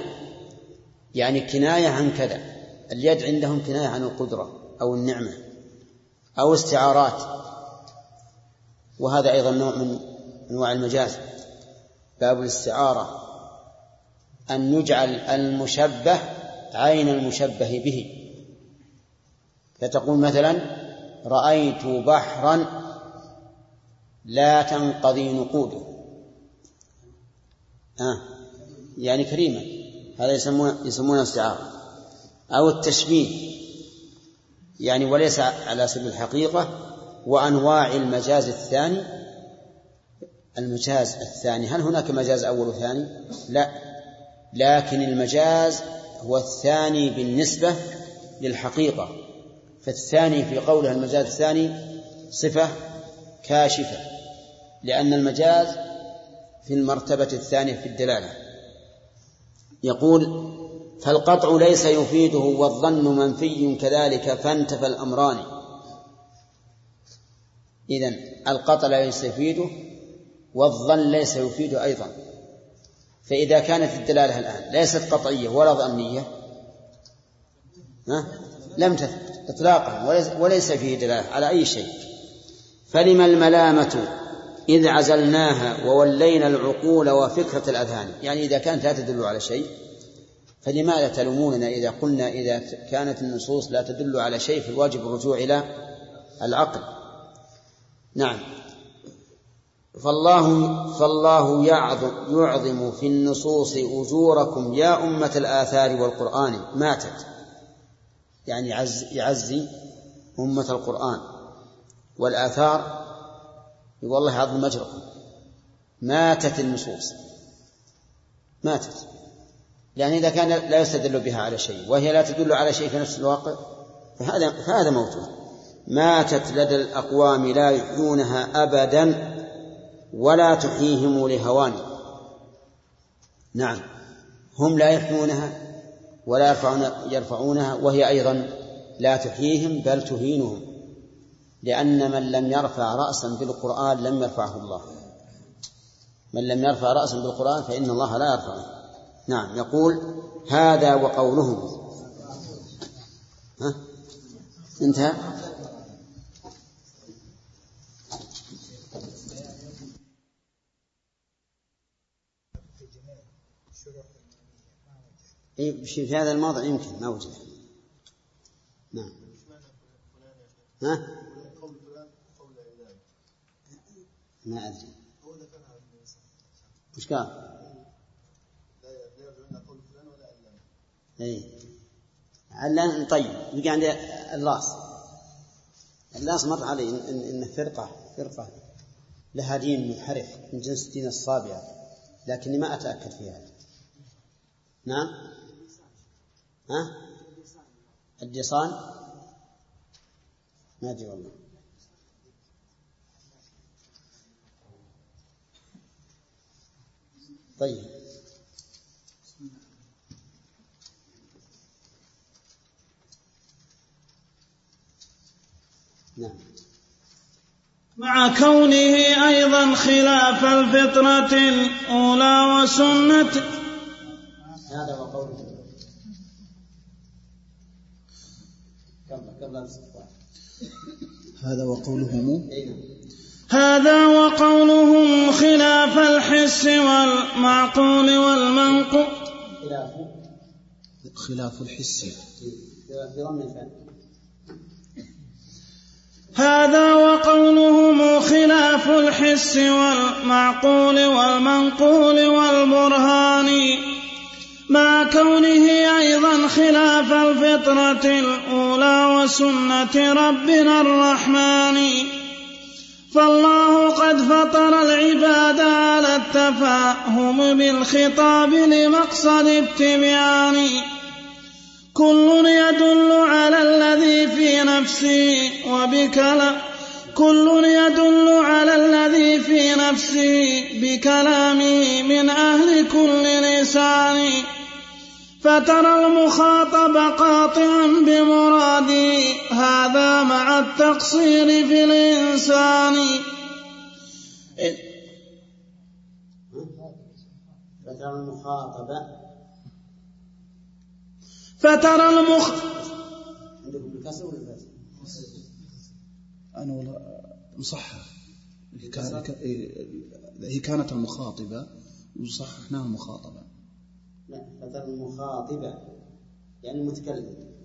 يعني كناية عن كذا. اليد عندهم كناية عن القدرة أو النعمة أو استعارات. وهذا أيضا نوع من أنواع المجاز. باب الاستعارة. أن يجعل المشبه عين المشبه به. فتقول مثلا رأيت بحرا لا تنقضي نقوده. آه يعني كريما. هذا يسمونه يسمونه استعارة. أو التشبيه يعني وليس على سبيل الحقيقة وأنواع المجاز الثاني. المجاز الثاني هل هناك مجاز أول وثاني؟ لا لكن المجاز هو الثاني بالنسبة للحقيقة. فالثاني في قوله المجاز الثاني صفة كاشفة لأن المجاز في المرتبة الثانية في الدلالة. يقول فالقطع ليس يفيده والظن منفي كذلك فانتفى الأمران. إذن القطع ليس يفيده والظن ليس يفيده أيضا. فإذا كانت الدلالة الآن ليست قطعية ولا ظنية ها؟ لم تثبت إطلاقا وليس, فيه دلالة على أي شيء. فلما الملامة إذ عزلناها وولينا العقول وفكرة الأذهان؟ يعني إذا كانت لا تدل على شيء فلماذا تلوموننا إذا قلنا إذا كانت النصوص لا تدل على شيء فالواجب الرجوع إلى العقل؟ نعم. فالله فالله يعظم, في النصوص أجوركم يا أمة الآثار والقرآن. ماتت. يعني يعز يعزي أمة القرآن. والآثار يقول الله يعظم أجركم. ماتت النصوص. ماتت. يعني إذا كان لا يستدل بها على شيء وهي لا تدل على شيء في نفس الواقع فهذا فهذا موجود ماتت لدى الأقوام لا يحيونها أبدا ولا تحييهم لهوان نعم هم لا يحيونها ولا يرفعون يرفعونها وهي أيضا لا تحييهم بل تهينهم لأن من لم يرفع رأسا بالقرآن لم يرفعه الله. من لم يرفع رأسا بالقرآن فإن الله لا يرفعه. نعم يقول هذا وقولهم ها؟ انتهى. إيه في هذا الموضع يمكن ما وجد. نعم. ها؟ ما أدري. وش قال؟ إي. علان طيب يجي عند اللاص اللاص مر علي إن, إن فرقة فرقة. لها دين منحرف من جنس دين الصابئة لكني ما أتأكد في هذا نعم؟ ها؟ الديصان؟ ما أدري والله. طيب. نعم. مع كونه أيضا خلاف الفطرة الأولى وسنة. هذا وقوله هذا وقولهم هذا وقولهم خلاف الحس والمعقول والمنقول خلاف. خلاف الحس. بضم الفعل هذا وقولهم خلاف الحس والمعقول والمنقول والبرهان. مع كونه أيضا خلاف الفطرة الأولى وسنة ربنا الرحمن. فالله قد فطر العباد على التفاهم بالخطاب لمقصد التبيان. كل يدل على الذي في نفسي وبكلام كل يدل على الذي في نفسي بكلامي من أهل كل لسان فترى المخاطب قاطعا بمرادي. هذا مع التقصير في الإنسان. فترى المخاطبة فترى المخ؟ أنا والله مصحح هي إيه، هي كانت المخاطبة وصححناها المخاطبة لا فترى المخاطبة يعني المتكلم.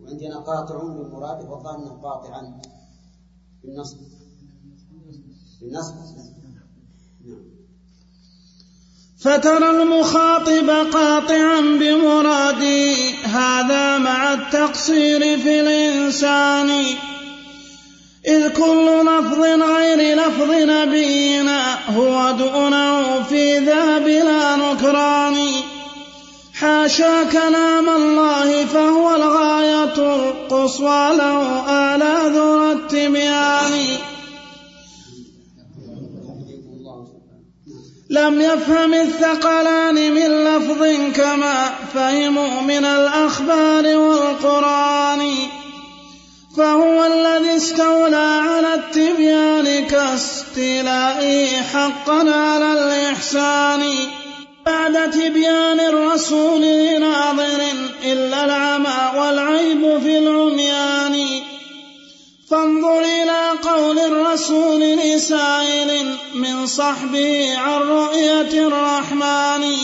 وعندي أنا قاطع بالمراد والله أنه قاطعا بالنصب. بالنصب. نعم. فترى المخاطب قاطعا بمرادي. هذا مع التقصير في الإنسان. إذ كل لفظ غير لفظ نبينا هو دونه في ذا بلا نكران. حاشا كلام الله فهو الغاية القصوى له آلى ذو التبيان لم يفهم الثقلان من لفظ كما فهموا من الأخبار والقرآن. فهو الذي استولى على التبيان كاستيلائه حقا على الإحسان. بعد تبيان الرسول لناظر إلا العمى والعيب في العميان الرسول لسائل من صحبه عن رؤية الرحمن.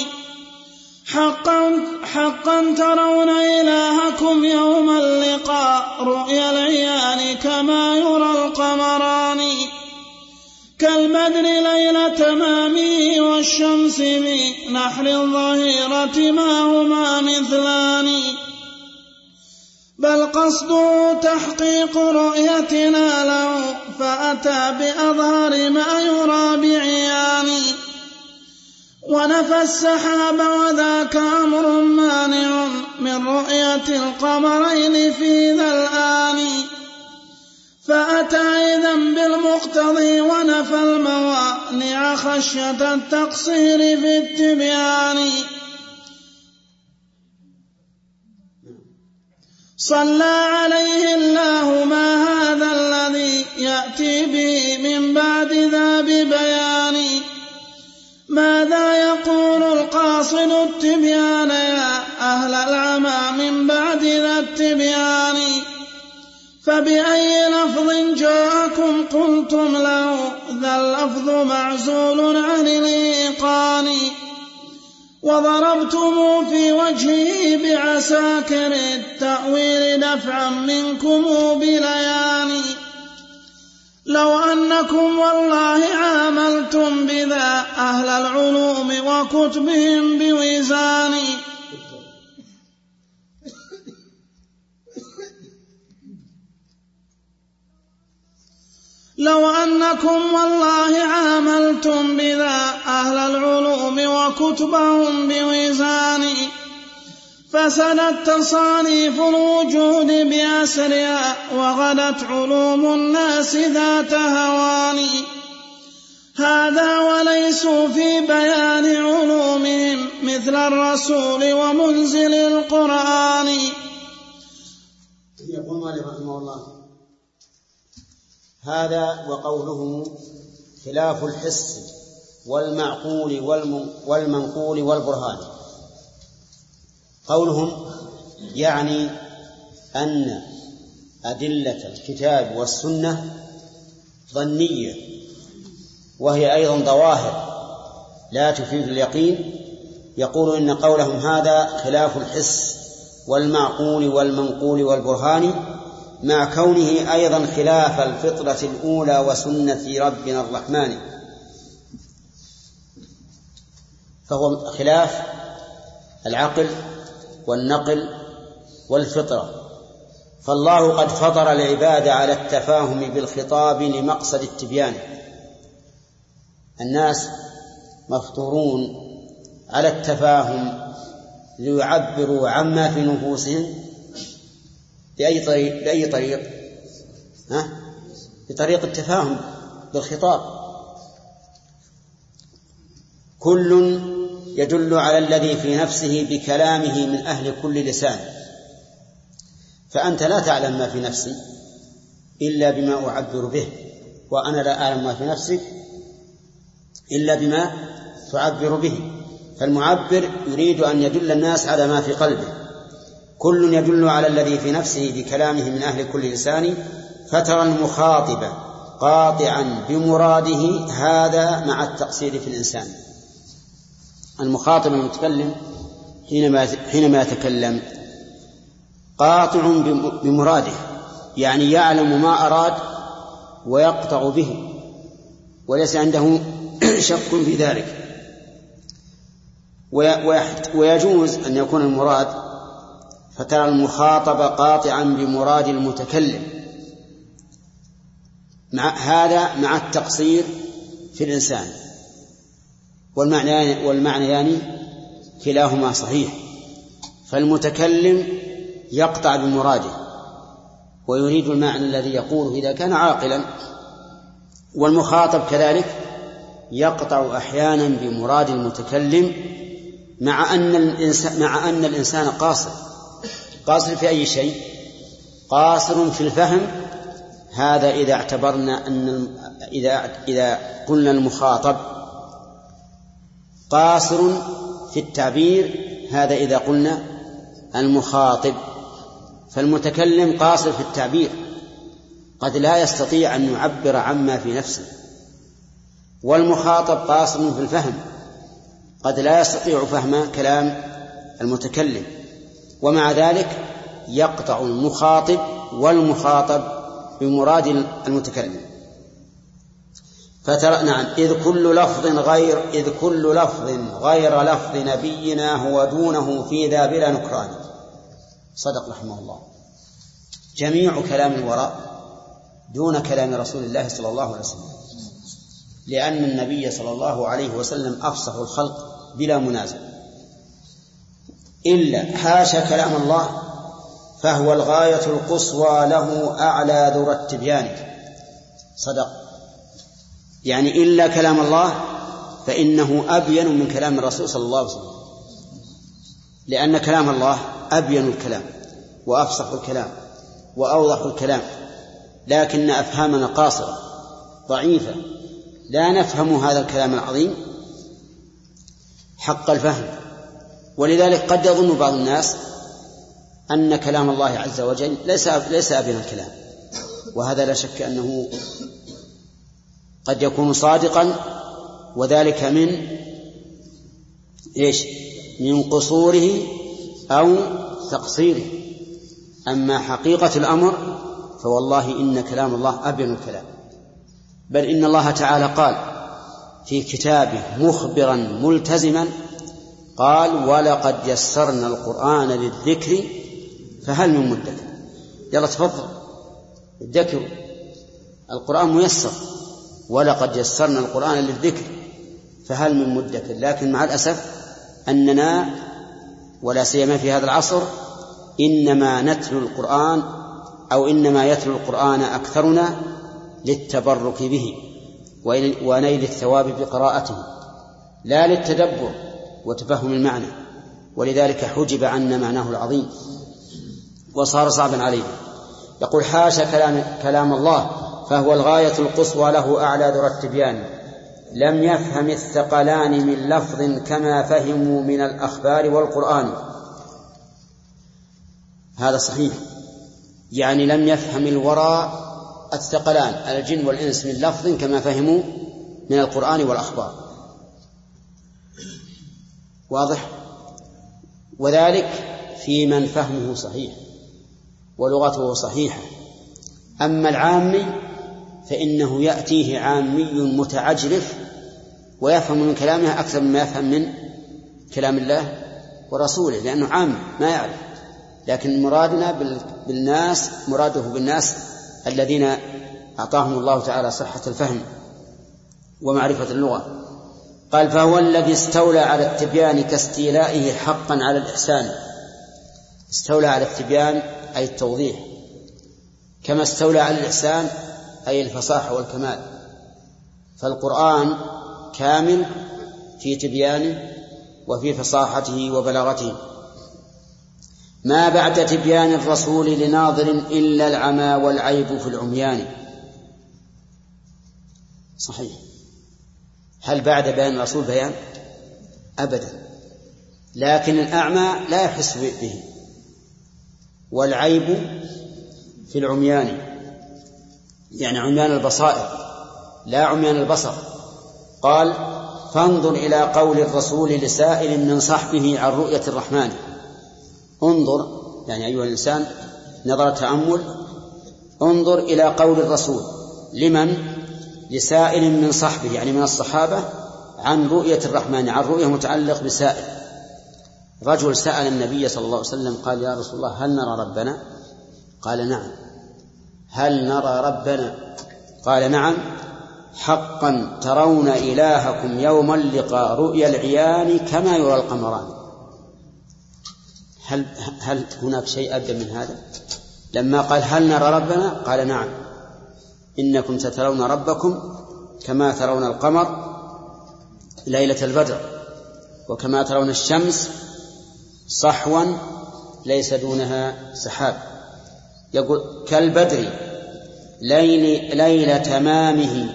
حقا حقا ترون إلهكم يوم اللقاء رؤيا العيان كما يرى القمران. كالبدر ليلة تمامه والشمس بنحر الظهيرة ما هما مثلان. بل قصده تحقيق رؤيتنا له فأتى بأظهر ما يرى بعيان ونفى السحاب وذاك أمر مانع من رؤية القمرين في ذا الآن. فأتى إذا بالمقتضي ونفى الموانع خشية التقصير في التبيان. صلى عليه الله ما هذا الذي يأتي به من بعد ذا ببيان. ماذا يقول القاصد التبيان يا أهل العمى من بعد ذا التبيان؟ فبأي لفظ جاءكم قلتم له ذا اللفظ معزول عن الإيقان. وضربتم في وجهه بعساكر التأويل دفعا منكم بليان لو أنكم والله عاملتم بذا أهل العلوم وكتبهم بوزان لو أنكم والله عاملتم بذا أهل العلوم وكتبهم بوزان فسدت تصانيف الوجود بأسرها وغدت علوم الناس ذات هوان. هذا وليسوا في بيان علومهم مثل الرسول ومنزل القرآن. يقول مالك رحمه الله هذا وقوله خلاف الحس والمعقول والم- والمنقول والبرهان. قولهم يعني أن أدلة الكتاب والسنة ظنية وهي أيضا ظواهر لا تفيد اليقين. يقول إن قولهم هذا خلاف الحس والمعقول والمنقول والبرهان مع كونه أيضا خلاف الفطرة الأولى وسنة ربنا الرحمن. فهو خلاف العقل والنقل والفطرة. فالله قد فطر العباد على التفاهم بالخطاب لمقصد التبيان. الناس مفطورون على التفاهم ليعبروا عما في نفوسهم بأي طريق بأي طريق؟ ها؟ بطريق التفاهم بالخطاب. كل يدل على الذي في نفسه بكلامه من أهل كل لسان. فأنت لا تعلم ما في نفسي إلا بما أعبر به وأنا لا أعلم ما في نفسك إلا بما تعبر به. فالمعبر يريد أن يدل الناس على ما في قلبه. كل يدل على الذي في نفسه بكلامه من أهل كل لسان فترى المخاطب قاطعا بمراده هذا مع التقصير في الإنسان. المخاطب المتكلم حينما حينما يتكلم قاطع بمراده يعني يعلم ما أراد ويقطع به وليس عنده شك في ذلك. ويجوز أن يكون المراد فترى المخاطب قاطعا بمراد المتكلم. مع هذا مع التقصير في الإنسان. والمعنى والمعنيان كلاهما صحيح. فالمتكلم يقطع بمراده ويريد المعنى الذي يقوله إذا كان عاقلا والمخاطب كذلك يقطع أحيانا بمراد المتكلم مع أن الإنسان مع أن الإنسان قاصر. قاصر في أي شيء؟ قاصر في الفهم. هذا إذا اعتبرنا أن إذا إذا قلنا المخاطب قاصر في التعبير هذا إذا قلنا المخاطب. فالمتكلم قاصر في التعبير قد لا يستطيع أن يعبر عما في نفسه. والمخاطب قاصر في الفهم قد لا يستطيع فهم كلام المتكلم. ومع ذلك يقطع المخاطب والمخاطب بمراد المتكلم. فترى نعم. إذ كل لفظ غير إذ كل لفظ غير لفظ نبينا هو دونه في ذا بلا نكران. صدق رحمه الله. جميع كلام الوراء دون كلام رسول الله صلى الله عليه وسلم. لأن النبي صلى الله عليه وسلم أفصح الخلق بلا منازع. إلا حاشا كلام الله فهو الغاية القصوى له أعلى ذرى التبيان. صدق. يعني إلا كلام الله فإنه أبين من كلام الرسول صلى الله عليه وسلم. لأن كلام الله أبين الكلام وأفصح الكلام وأوضح الكلام لكن أفهامنا قاصرة ضعيفة لا نفهم هذا الكلام العظيم حق الفهم. ولذلك قد يظن بعض الناس أن كلام الله عز وجل ليس ليس أبين الكلام وهذا لا شك أنه قد يكون صادقا وذلك من إيش؟ من قصوره أو تقصيره. أما حقيقة الأمر فوالله إن كلام الله أبين الكلام. بل إن الله تعالى قال في كتابه مخبرا ملتزما قال ولقد يسرنا القرآن للذكر فهل من مدة يلا تفضل ادكروا القرآن ميسر. ولقد يسرنا القرآن للذكر فهل من مدكر لكن مع الأسف أننا ولا سيما في هذا العصر إنما نتلو القرآن أو إنما يتلو القرآن أكثرنا للتبرك به ونيل الثواب بقراءته لا للتدبر وتفهم المعنى ولذلك حجب عنا معناه العظيم وصار صعبا علينا. يقول حاشا كلام, كلام الله فهو الغاية القصوى له أعلى ذرى التبيان. لم يفهم الثقلان من لفظ كما فهموا من الأخبار والقرآن. هذا صحيح. يعني لم يفهم الورى الثقلان الجن والإنس من لفظ كما فهموا من القرآن والأخبار. واضح؟ وذلك في من فهمه صحيح ولغته صحيحة. أما العامي فإنه يأتيه عامي متعجرف ويفهم من كلامه أكثر مما يفهم من كلام الله ورسوله لأنه عام ما يعرف. لكن مرادنا بالناس مراده بالناس الذين أعطاهم الله تعالى صحة الفهم ومعرفة اللغة. قال فهو الذي استولى على التبيان كاستيلائه حقا على الإحسان. استولى على التبيان أي التوضيح. كما استولى على الإحسان أي الفصاحة والكمال. فالقرآن كامل في تبيانه وفي فصاحته وبلاغته. ما بعد تبيان الرسول لناظر إلا العمى والعيب في العميان. صحيح. هل بعد بيان الرسول بيان؟ أبدا. لكن الأعمى لا يحس به. والعيب في العميان. يعني عميان البصائر لا عميان البصر. قال فانظر إلى قول الرسول لسائل من صحبه عن رؤية الرحمن. انظر يعني أيها الإنسان نظر تأمل. انظر إلى قول الرسول لمن؟ لسائل من صحبه يعني من الصحابة عن رؤية الرحمن عن رؤية متعلق بسائل. رجل سأل النبي صلى الله عليه وسلم قال يا رسول الله هل نرى ربنا؟ قال نعم. هل نرى ربنا؟ قال نعم. حقا ترون إلهكم يوم اللقاء رؤيا العيان كما يرى القمران. هل هل هناك شيء أبدى من هذا؟ لما قال هل نرى ربنا؟ قال نعم. إنكم سترون ربكم كما ترون القمر ليلة البدر وكما ترون الشمس صحوا ليس دونها سحاب. يقول كالبدر ليل ليل تمامه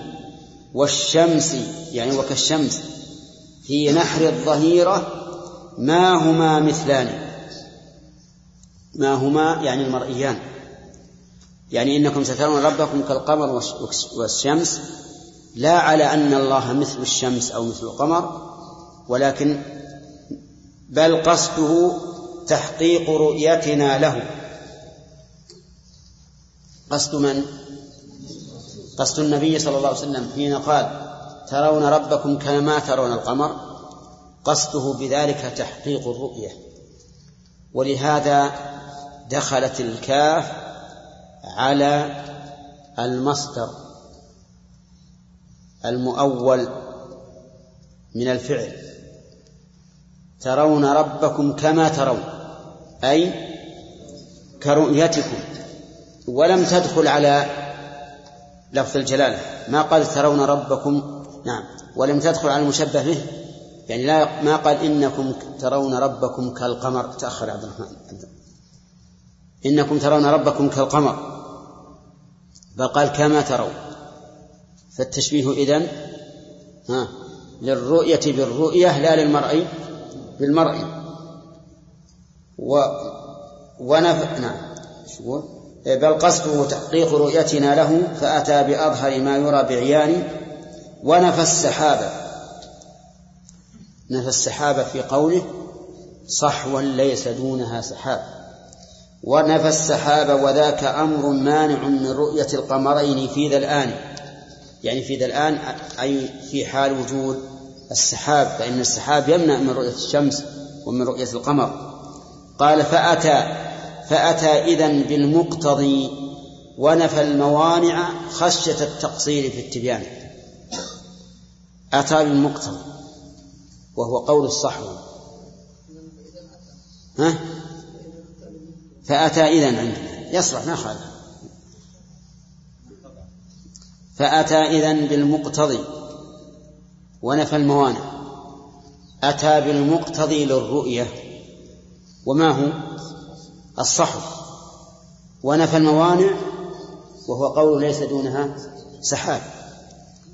والشمس يعني وكالشمس في نحر الظهيرة ما هما مثلان. ما هما يعني المرئيان. يعني إنكم سترون ربكم كالقمر والشمس لا على أن الله مثل الشمس أو مثل القمر ولكن بل قصده تحقيق رؤيتنا له. قصد من؟ قصد النبي صلى الله عليه وسلم حين قال ترون ربكم كما ترون القمر قصده بذلك تحقيق الرؤية. ولهذا دخلت الكاف على المصدر المؤول من الفعل. ترون ربكم كما ترون أي كرؤيتكم. ولم تدخل على لفظ الجلالة. ما قال ترون ربكم نعم ولم تدخل على المشبه به. يعني لا ما قال إنكم ترون ربكم كالقمر. تأخر عبد الرحمن. إنكم ترون ربكم كالقمر. بل قال كما ترون. فالتشبيه إذن ها للرؤية بالرؤية لا للمرء بالمرء. و ونف نعم شو بل قصده تحقيق رؤيتنا له فأتى بأظهر ما يرى بعيان ونفى السحابة. نفى السحابة في قوله صحوا ليس دونها سحاب. ونفى السحاب وذاك أمر مانع من رؤية القمرين في ذا الآن. يعني في ذا الآن أي في حال وجود السحاب فإن السحاب يمنع من رؤية الشمس ومن رؤية القمر. قال فأتى فأتى إذن بالمقتضي ونفى الموانع خشية التقصير في التبيان. أتى بالمقتضي وهو قول الصحوة ها؟ فأتى إذن عندنا يصلح ما خالف. فأتى إذن بالمقتضي ونفى الموانع. أتى بالمقتضي للرؤية. وما هو؟ الصحو. ونفى الموانع وهو قول ليس دونها سحاب.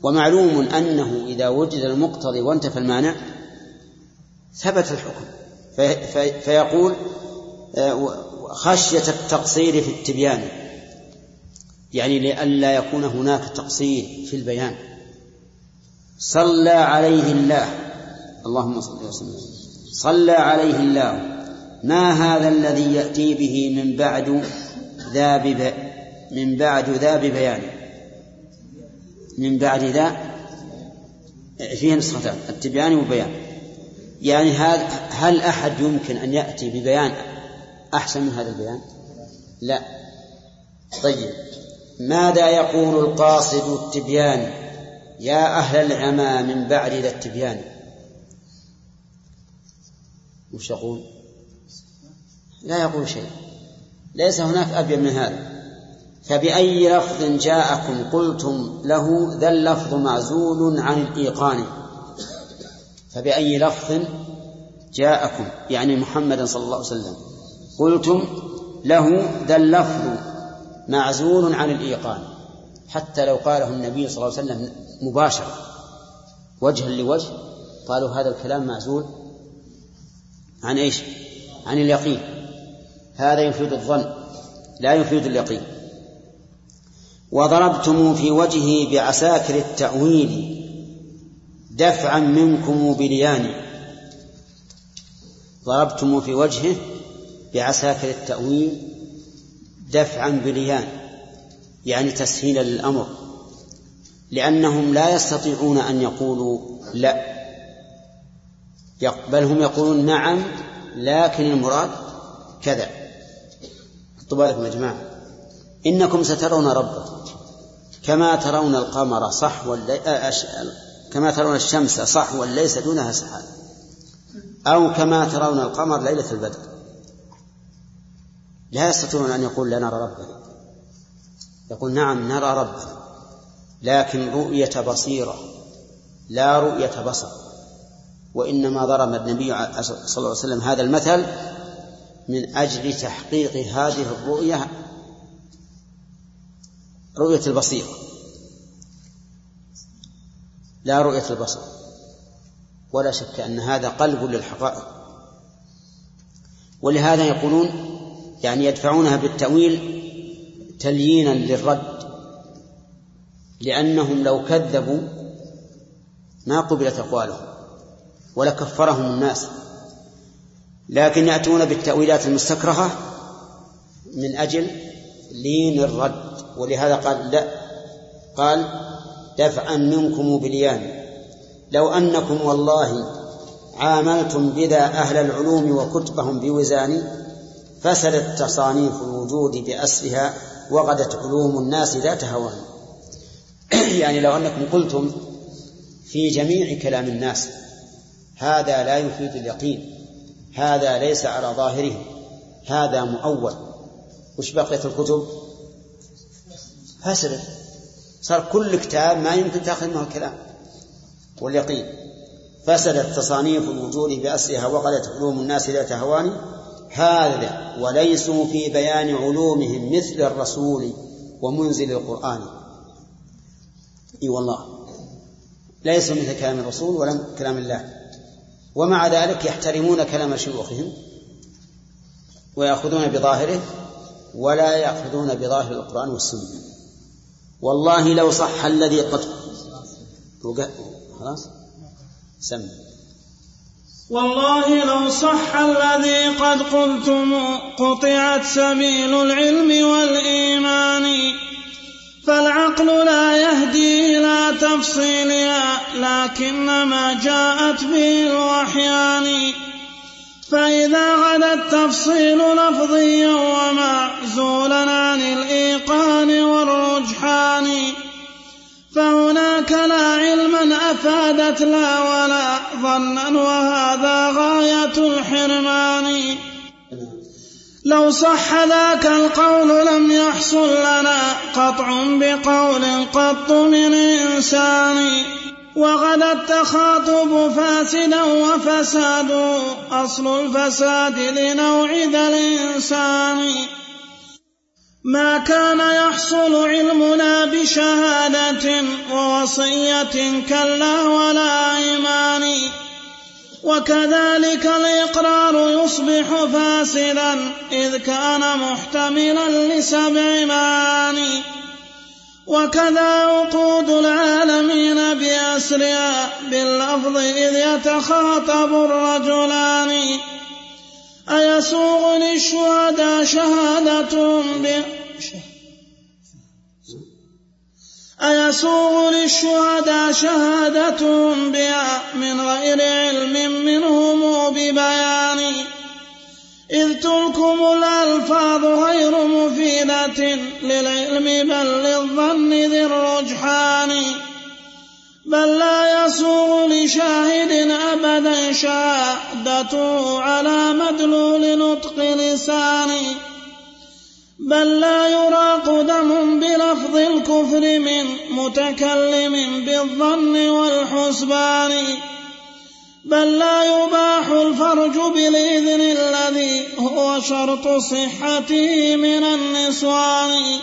ومعلوم أنه إذا وجد المقتضي وانتفى المانع ثبت الحكم. في في فيقول آه، خشية التقصير في التبيان. يعني لئلا يكون هناك تقصير في البيان. صلى عليه الله. اللهم صل وسلم. صلى عليه الله. ما هذا الذي يأتي به من بعد ذا من بعد ذا ببيان. من بعد ذا فيه نسختان التبيان والبيان. يعني هل, هل أحد يمكن أن يأتي ببيان أحسن من هذا البيان؟ لا. طيب. ماذا يقول القاصد التبيان؟ يا أهل العمى من بعد ذا التبيان. وش يقول؟ لا يقول شيء. ليس هناك أبين من هذا. فبأي لفظ جاءكم قلتم له ذا اللفظ معزول عن الإيقان. فبأي لفظ جاءكم يعني محمدا صلى الله عليه وسلم قلتم له ذا اللفظ معزول عن الإيقان. حتى لو قاله النبي صلى الله عليه وسلم مباشرة. وجها لوجه قالوا هذا الكلام معزول عن إيش؟ عن اليقين. هذا يفيد الظن لا يفيد اليقين. وضربتم في وجهه بعساكر التأويل دفعا منكم بليان. ضربتم في وجهه بعساكر التأويل دفعا بليان يعني تسهيلا للأمر لأنهم لا يستطيعون أن يقولوا لا. بل هم يقولون نعم لكن المراد كذا. خطوا بالكم يا جماعة. إنكم سترون ربكم كما ترون القمر صحوا كما ترون الشمس صحوا ليس دونها سحاب. أو كما ترون القمر ليلة البدر. لا يستطيعون أن يقول لا نرى ربنا. يقول نعم نرى ربنا. لكن رؤية بصيرة. لا رؤية بصر. وإنما ضرب النبي صلى الله عليه وسلم هذا المثل من أجل تحقيق هذه الرؤية رؤية البصيرة. لا رؤية البصر. ولا شك أن هذا قلب للحقائق. ولهذا يقولون يعني يدفعونها بالتأويل تليينا للرد. لأنهم لو كذبوا ما قبلت أقوالهم ولكفرهم الناس. لكن يأتون بالتأويلات المستكرهة من أجل لين الرد ولهذا قال لا قال دفعا منكم بليان لو أنكم والله عاملتم بذا أهل العلوم وكتبهم بوزان فسدت تصانيف الوجود بأسرها وغدت علوم الناس ذات هوان. يعني لو أنكم قلتم في جميع كلام الناس هذا لا يفيد اليقين. هذا ليس على ظاهره. هذا مؤول. وش بقية الكتب؟ فسدت صار كل كتاب ما يمكن تأخذ منه الكلام. واليقين. فسدت تصانيف الوجود بأسرها وقدت علوم الناس ذات هوان هذا وليسوا في بيان علومهم مثل الرسول ومنزل القرآن. إي والله. ليسوا مثل كلام الرسول ولا كلام الله. ومع ذلك يحترمون كلام شيوخهم ويأخذون بظاهره ولا يأخذون بظاهر القرآن والسنة. والله لو صح الذي قد خلاص؟ سم. والله لو صح الذي قد قلتم قطعت سبيل العلم والإيمان. فالعقل لا يهدي إلى تفصيلها لكنما جاءت به الوحيان. فإذا غدا التفصيل لفظيا ومعزولا عن الإيقان والرجحان فهناك لا علما أفادت لا ولا ظنا وهذا غاية الحرمان. لو صح ذاك القول لم يحصل لنا قطع بقول قط من إنسان. وغدا التخاطب فاسدا وفساد أصل الفساد لنوع ذا الإنسان. ما كان يحصل علمنا بشهادة ووصية كلا ولا وكذلك الإقرار يصبح فاسدا إذ كان محتملا لسبع معاني. وكذا عقود العالمين بأسرها باللفظ إذ يتخاطب الرجلان. أيسوغ للشهداء شهادتهم أيسوغ للشهداء شهادتهم بها من غير علم منهم ببيان؟ إذ تلكم الألفاظ غير مفيدة للعلم بل للظن ذي الرجحان. بل لا يسوغ لشاهد أبدا شهادته على مدلول نطق لسان بل لا يراق دم بلفظ الكفر من متكلم بالظن والحسبان. بل لا يباح الفرج بالإذن الذي هو شرط صحته من النسوان.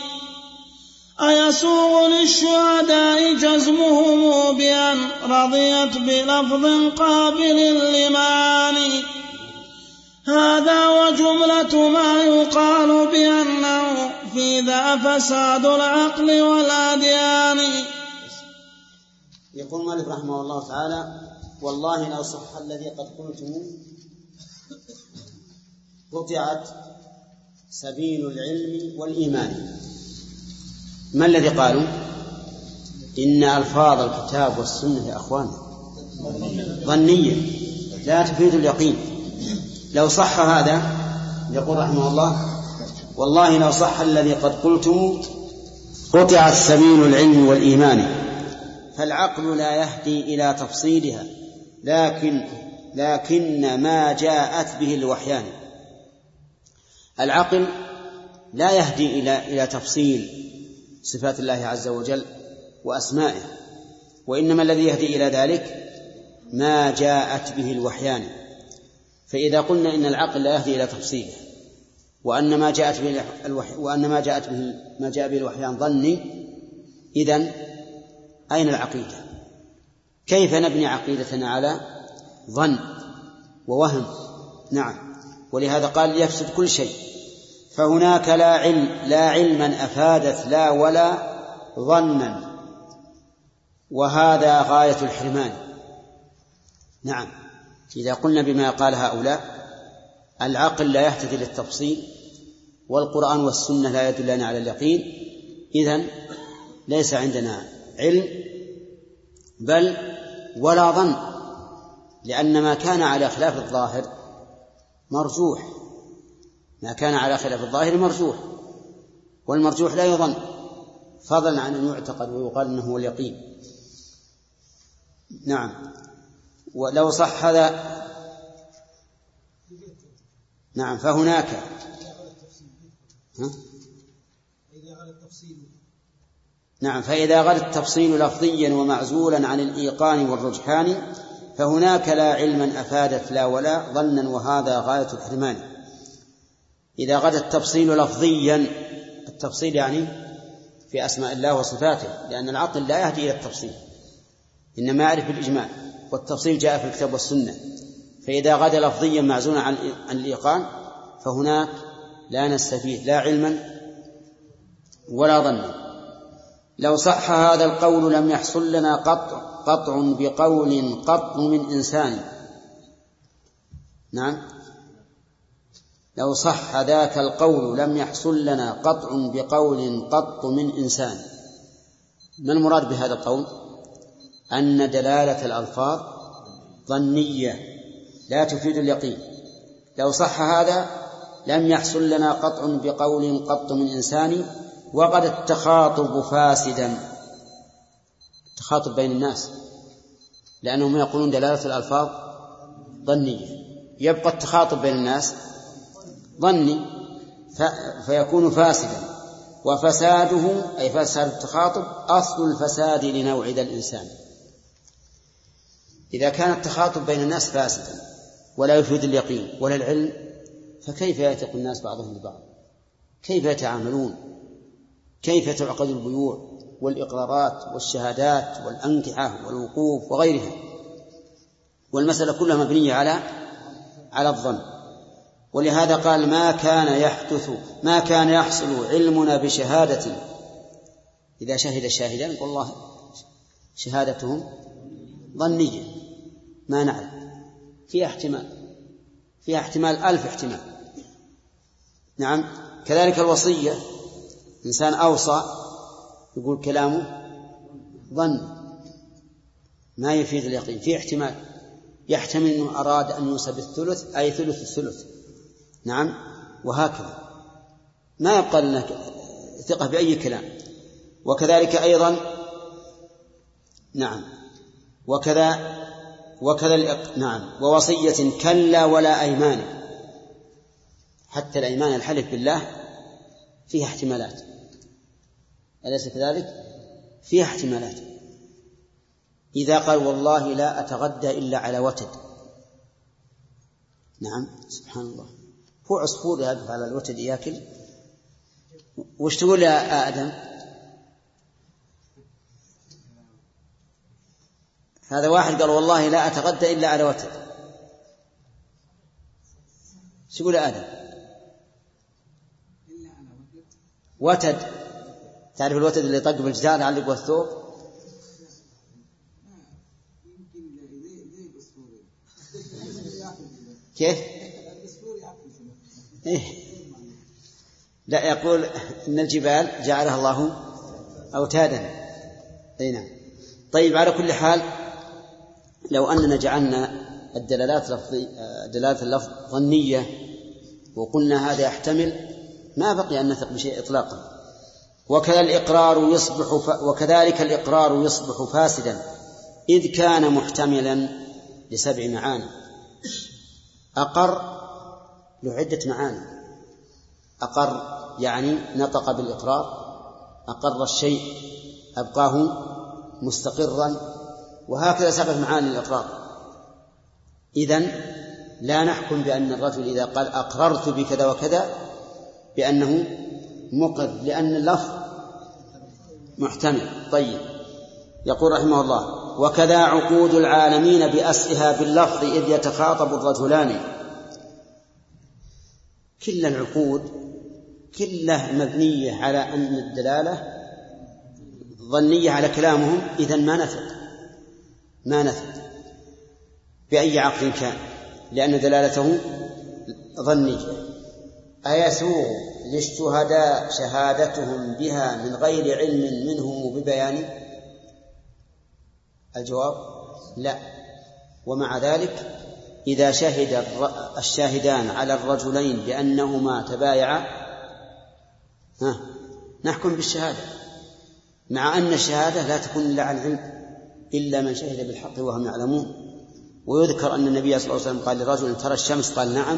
أيسوغ للشهداء جزمهم بأن رضيت بلفظ قابل لمعاني هذا وجملة ما يقال بأنه في ذا فساد العقل والأديان. يقول مالك رحمه الله تعالى والله لو صح الذي قد قلتم. قطعت سبيل العلم والإيمان. ما الذي قالوا؟ إن ألفاظ الكتاب والسنة يا أخوان ظنية لا تفيد اليقين. لو صح هذا يقول رحمه الله والله لو صح الذي قد قلتم قطعت سبيل العلم والإيمان فالعقل لا يهدي إلى تفصيلها لكن لكن ما جاءت به الوحيان. العقل لا يهدي إلى إلى تفصيل صفات الله عز وجل وأسمائه وإنما الذي يهدي إلى ذلك ما جاءت به الوحيان. فإذا قلنا إن العقل لا يهدي إلى تفصيله وأن ما جاءت به الوحي وأن ما جاءت به ما جاء به الوحيان ظني إذن أين العقيدة؟ كيف نبني عقيدتنا على ظن ووهم؟ نعم ولهذا قال يفسد كل شيء فهناك لا علم لا علما أفادت لا ولا ظنا وهذا غاية الحرمان نعم إذا قلنا بما قال هؤلاء العقل لا يهتدي للتفصيل والقرآن والسنة لا يدلان على اليقين. إذن ليس عندنا علم بل ولا ظن لأن ما كان على خلاف الظاهر مرجوح. ما كان على خلاف الظاهر مرجوح والمرجوح لا يظن. فضلا عن أن يعتقد ويقال أنه هو اليقين. نعم. ولو صح هذا. نعم فهناك. ها؟ نعم فإذا غدا التفصيل لفظيا ومعزولا عن الإيقان والرجحان فهناك لا علما أفادت لا ولا ظنا وهذا غاية الحرمان إذا غدا التفصيل لفظيا التفصيل يعني في أسماء الله وصفاته لأن العقل لا يهدي إلى التفصيل إنما يعرف بالإجماع والتفصيل جاء في الكتاب والسنة. فإذا غدا لفظيا معزولا عن الإيقان فهناك لا نستفيد لا علما ولا ظنا. لو صح هذا القول لم يحصل لنا قطع قطع بقول قط من إنسان. نعم. لو صح ذاك القول لم يحصل لنا قطع بقول قط من إنسان. ما المراد بهذا القول؟ أن دلالة الألفاظ ظنية لا تفيد اليقين. لو صح هذا لم يحصل لنا قطع بقول قط من إنسان وقد التخاطب فاسدا. التخاطب بين الناس لأنهم يقولون دلالة الألفاظ ظنية. يبقى التخاطب بين الناس ظني فيكون فاسدا. وفساده أي فساد التخاطب أصل الفساد لنوع ذا الإنسان. إذا كان التخاطب بين الناس فاسدا ولا يفيد اليقين ولا العلم فكيف يثق الناس بعضهم ببعض؟ كيف يتعاملون؟ كيف تعقد البيوع والإقرارات والشهادات والأنكحة والوقوف وغيرها؟ والمسألة كلها مبنية على على الظن. ولهذا قال ما كان يحدث ما كان يحصل علمنا بشهادة. إذا شهد الشاهدان والله شهادتهم ظنية. ما نعلم. فيها احتمال. فيها احتمال ألف احتمال. نعم. كذلك الوصية. إنسان أوصى يقول كلامه ظن. ما يفيد اليقين. فيه احتمال. يحتمل أنه أراد أن يوصى بالثلث أي ثلث الثلث. نعم. وهكذا. ما يبقى لنا ثقة بأي كلام. وكذلك أيضا نعم. وكذا وكذا نعم ووصية كلا ولا أيمان. حتى الأيمان الحلف بالله فيها احتمالات. أليس كذلك؟ فيها احتمالات. إذا قال والله لا أتغدى إلا على وتد. نعم سبحان الله. هو عصفور يقف على الوتد ياكل. وش تقول يا آدم؟ هذا واحد قال والله لا أتغدى إلا على وتد شو يقول آدم؟ وتد. تعرف الوتد اللي يطق بالجدار يعلق الثوب كيف؟ إيه؟ لا يقول إن الجبال جعلها الله أوتادا. أي نعم. طيب على كل حال لو أننا جعلنا الدلالات لفظي دلالة اللفظ ظنية وقلنا هذا يحتمل ما بقي أن نثق بشيء إطلاقا. وكذا الإقرار يصبح ف... وكذلك الإقرار يصبح فاسدا إذ كان محتملا لسبع معاني. أقر له عدة معاني. أقر يعني نطق بالإقرار أقر الشيء أبقاه مستقرا وهكذا سبب معاني الإقرار إذن لا نحكم بأن الرجل إذا قال أقررت بكذا وكذا بأنه مقر لأن اللفظ محتمل. طيب. يقول رحمه الله وكذا عقود العالمين بأسرها باللفظ إذ يتخاطب الرجلان. كل العقود كلها مبنية على أن الدلالة ظنية على كلامهم إذا ما نفذ ما نفذ بأي عقد كان. لأن دلالته ظنية أيسوغ للشهداء شهادتهم بها من غير علم منهم ببيان؟ الجواب لا. ومع ذلك إذا شهد الشاهدان على الرجلين بأنهما تبايعا نحكم بالشهادة. مع أن الشهادة لا تكون إلا عن علم. إلا من شهد بالحق وهم يعلمون. ويذكر أن النبي صلى الله عليه وسلم قال لرجل ترى الشمس قال نعم.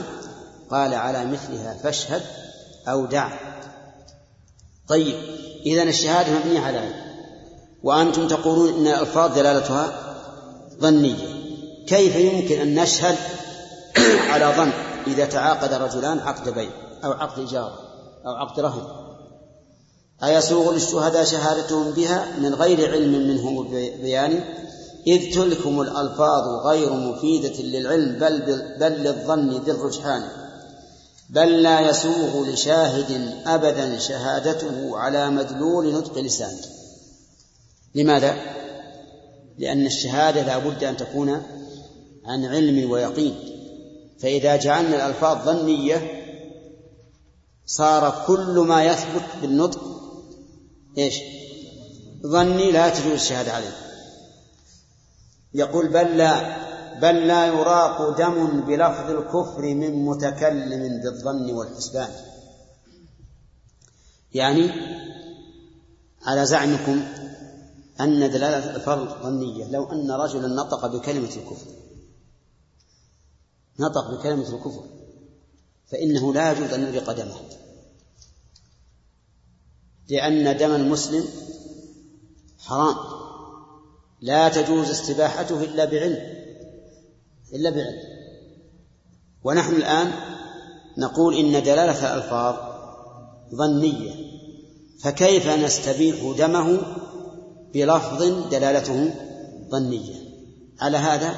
قال على مثلها فاشهد أو دع. طيب إذا الشهادة مبنية على علم وأنتم تقولون إن الألفاظ دلالتها ظنية. كيف يمكن أن نشهد على ظن إذا تعاقد رجلان عقد بيع أو عقد إجارة أو عقد رهن؟ أيسوغ للشهداء شهادتهم بها من غير علم منهم بيان إذ تلكم الألفاظ غير مفيدة للعلم بل, بل للظن ذي الرجحان بل لا يسوغ لشاهد أبدا شهادته على مدلول نطق لسانه لماذا؟ لأن الشهادة لا بد أن تكون عن علم ويقين. فإذا جعلنا الألفاظ ظنية صار كل ما يثبت بالنطق إيش؟ ظني لا تجوز الشهادة عليه. يقول بل لا بل لا يراق دم بلفظ الكفر من متكلم بالظن والحسبان. يعني على زعمكم أن دلالة الفرض ظنية لو أن رجلا نطق بكلمة الكفر نطق بكلمة الكفر فإنه لا يجوز أن يريق دمه. لأن دم المسلم حرام. لا تجوز استباحته إلا بعلم إلا بعلم. ونحن الآن نقول إن دلالة الألفاظ ظنية فكيف نستبيح دمه بلفظ دلالته ظنية؟ على هذا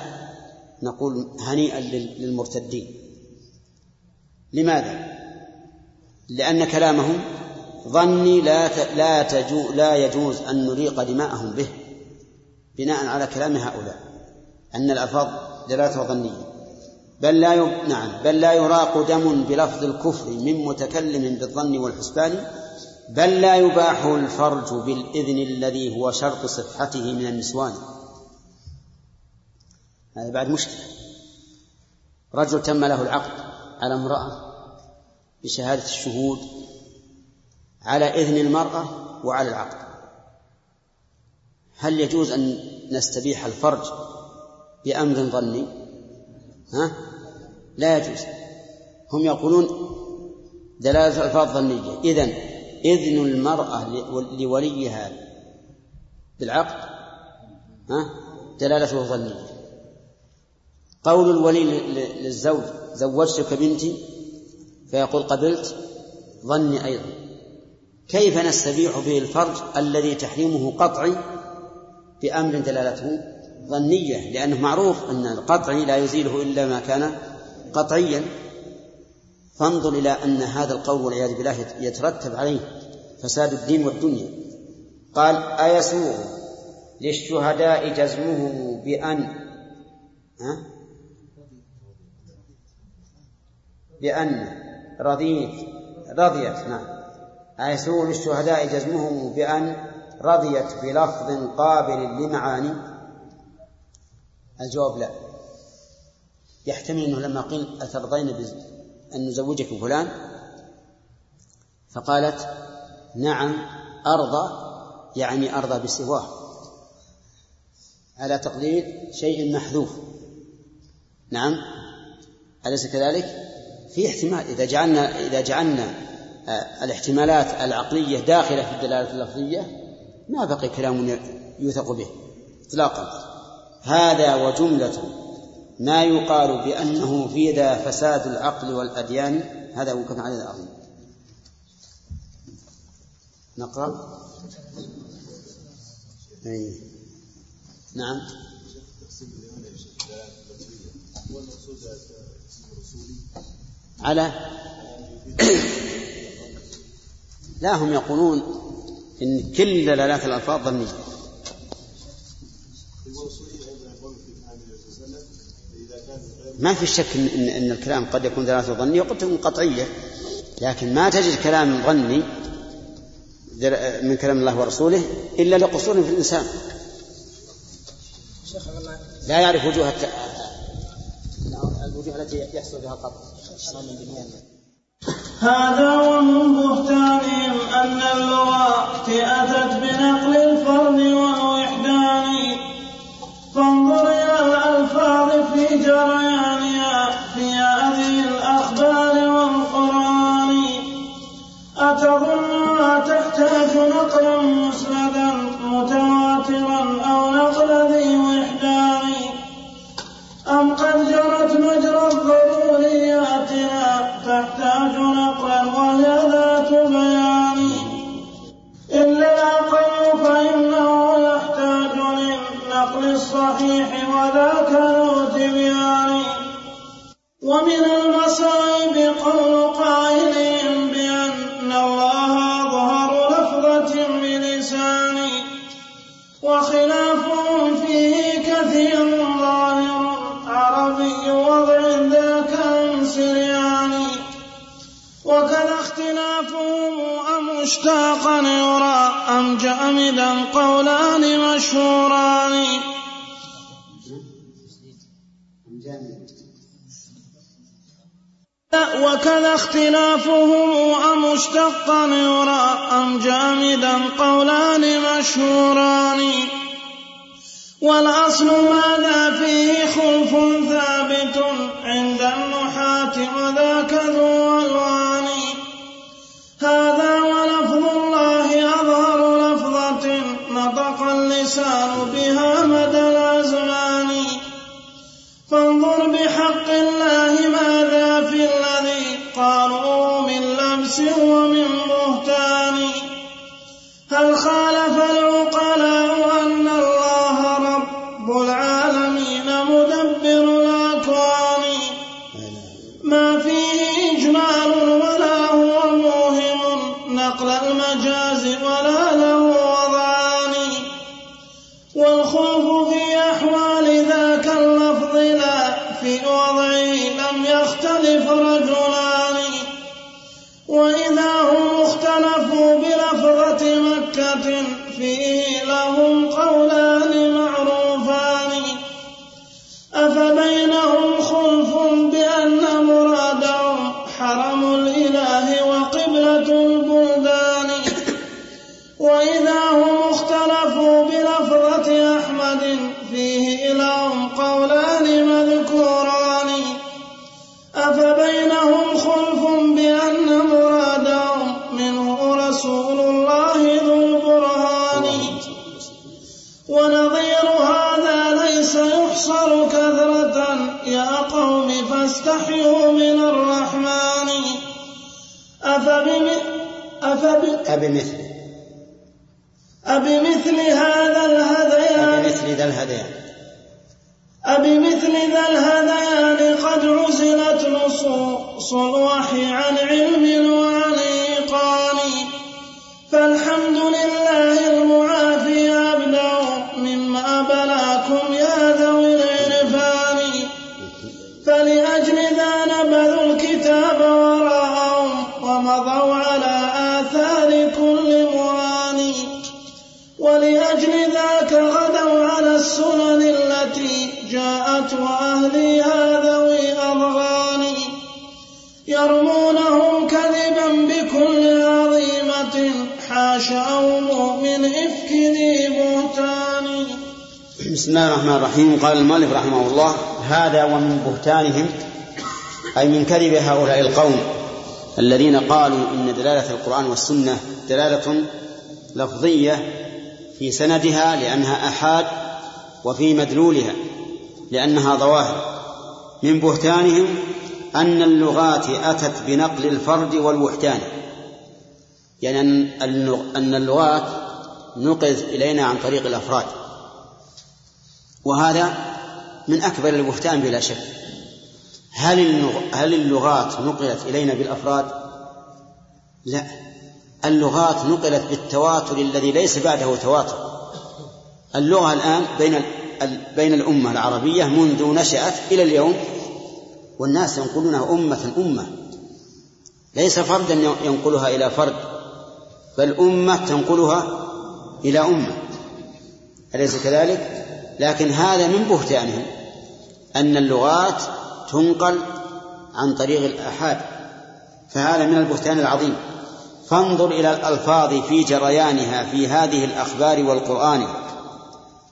نقول هنيئا للمرتدين. لماذا؟ لأن كلامهم ظني لا لا تجو لا يجوز أن نريق دماءهم به بناء على كلام هؤلاء أن الألفاظ دلالة ظنية. بل لا ي... نعم بل لا يراق دم بلفظ الكفر من متكلم بالظن والحسبان بل لا يباح الفرج بالإذن الذي هو شرط صحته من النسوان. هذا بعد مشكلة. رجل تم له العقد على امرأة بشهادة الشهود على إذن المرأة وعلى العقد. هل يجوز أن نستبيح الفرج بأمر ظني؟ ها؟ لا يجوز. هم يقولون دلالة الألفاظ ظنية. إذن إذن المرأة لوليها بالعقد ها؟ دلالته ظنية. قول الولي للزوج زوجتك بنتي؟ فيقول قبلت ظني أيضا. كيف نستبيح به الفرج الذي تحريمه قطعي بأمر دلالته ظنية؟ لأنه معروف أن القطعي لا يزيله إلا ما كان قطعيا. فانظر إلى أن هذا القول والعياذ بالله يترتب عليه فساد الدين والدنيا. قال أيسوغ للشهداء جزمه بأن ها؟ بأن رضيت رضيت نعم. أيسوغ للشهداء جزمه بأن رضيت بلفظ قابل لمعاني؟ الجواب لا. يحتمل أنه لما قيل أترضين أن نزوجك فلان؟ فقالت نعم أرضى يعني أرضى بسواه على تقدير شيء محذوف. نعم أليس كذلك؟ في احتمال. إذا جعلنا إذا جعلنا الاحتمالات العقلية داخلة في الدلالة اللفظية ما بقي كلام يوثق به إطلاقا. هذا وجملة ما يقال بأنه في ذا فساد العقل والأديان. هذا وقف عليه العظيم. نقرأ. أي. نعم. على. لا هم يقولون إن كل دلالات الألفاظ ظنية ما في شك إن, إن, الكلام قد يكون دلالته ظنية وقد تكون قطعية لكن ما تجد كلام ظني من كلام الله ورسوله إلا لقصور في الإنسان. لا يعرف وجوه. الوجوه التي يحصل بها القطع. هذا ومن بهتانهم أن اللغة أتت بنقل الفرد والوحدان فانظر إلى الألفاظ في جريانها في هذه الأخبار والقرآن. أتظنها تحتاج نقلا مسندا متواترا أو نقل ذي وحدان أم قد جرت مجرى ضرورياتنا تحتاج نقلا وهي ذات بيان. إلا الأقل فإنه يحتاج للنقل الصحيح وذاك ذو تبيان. ومن المصائب قول اختلافهم أم مشتاقا يرى أم جامدا قولان مشهوران؟ وكذا اختلافهم أم مشتقا يرى أم جامدا قولان مشهوران؟ والأصل ماذا فيه؟ خلف ثابت عند النحاة وذاك ذو أبمثل هذا الهذيان. أبمثل ذا الهذيان. أبمثل ذا الهذيان قد عزلت نصوص بسم الله الرحمن الرحيم. قال المؤلف رحمه الله هذا ومن بهتانهم أي من كذب هؤلاء القوم الذين قالوا إن دلالة القرآن والسنة دلالة لفظية في سندها لأنها أحاد وفي مدلولها لأنها ظواهر. من بهتانهم أن اللغات أتت بنقل الفرد والوحدان يعني أن اللغات نقلت إلينا عن طريق الأفراد. وهذا من أكبر البهتان بلا شك. هل هل اللغات نقلت إلينا بالأفراد؟ لا. اللغات نقلت بالتواتر الذي ليس بعده تواتر. اللغة الآن بين بين الأمة العربية منذ نشأت إلى اليوم والناس ينقلونها أمة أمة. ليس فردا ينقلها إلى فرد بل أمة تنقلها إلى أمة. أليس كذلك؟ لكن هذا من بهتانهم أن اللغات تنقل عن طريق الآحاد فهذا من البهتان العظيم. فانظر إلى الألفاظ في جريانها في هذه الأخبار والقرآن.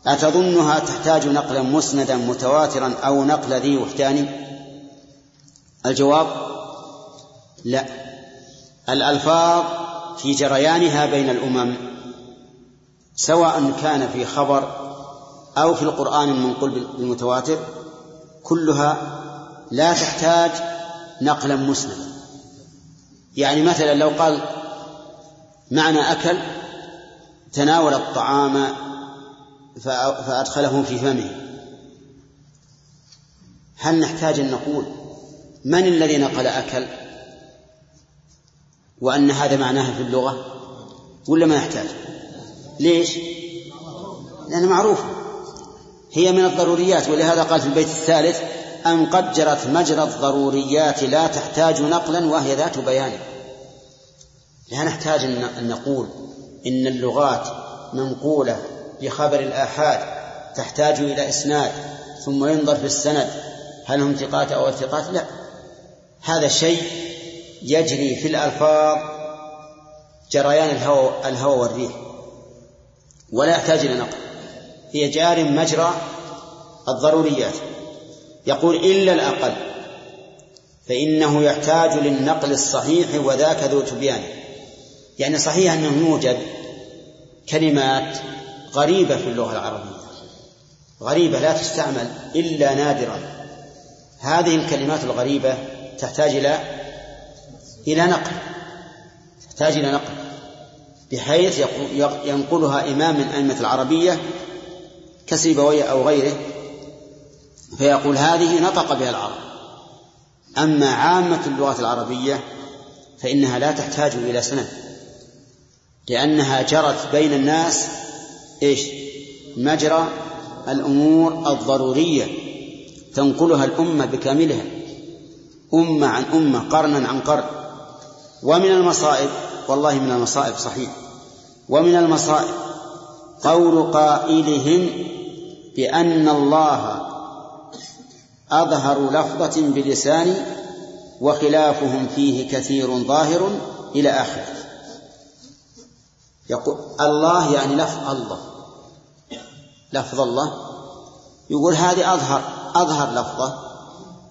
أتظنها تحتاج نقلا مسندا متواترا أو نقل ذي وحدان؟ الجواب لا. الألفاظ في جريانها بين الأمم سواء كان في خبر أو في القرآن المنقول بالمتواتر كلها لا تحتاج نقلا مسندا يعني مثلا لو قال معنى أكل تناول الطعام فأدخله في فمه. هل نحتاج أن نقول من الذي نقل أكل وأن هذا معناها في اللغة؟ ولا ما يحتاج ليش؟ لأنه معروف. هي من الضروريات ولهذا قال في البيت الثالث أن قد جرت مجرى الضروريات لا تحتاج نقلا وهي ذات بيان. لا نحتاج أن نقول إن اللغات منقولة بخبر الآحاد تحتاج إلى إسناد ثم ينظر في السند هل هم ثقات أو ثقات؟ لا. هذا شيء يجري في الألفاظ جريان الهوى الهوى والريح ولا يحتاج إلى نقل. هي جار مجرى الضروريات. يقول إلا الأقل فإنه يحتاج للنقل الصحيح وذاك ذو تبيان. يعني صحيح أنه يوجد كلمات غريبة في اللغة العربية غريبة لا تستعمل إلا نادرا. هذه الكلمات الغريبة تحتاج إلى إلى نقل تحتاج إلى نقل بحيث ينقلها إمام من أئمة العربية كسيبويه أو غيره فيقول هذه نطق بها العرب. أما عامة اللغات العربية فإنها لا تحتاج إلى سند لأنها جرت بين الناس إيش؟ مجرى الأمور الضرورية تنقلها الأمة بكاملها أمة عن أمة قرنا عن قرن. ومن المصائب والله من المصائب صحيح ومن المصائب قول قائلهم بأن الله أظهر لفظة بلسان وخلافهم فيه كثير ظاهر إلى آخره. يقول الله يعني لفظ الله. لفظ الله. يقول هذه أظهر أظهر لفظة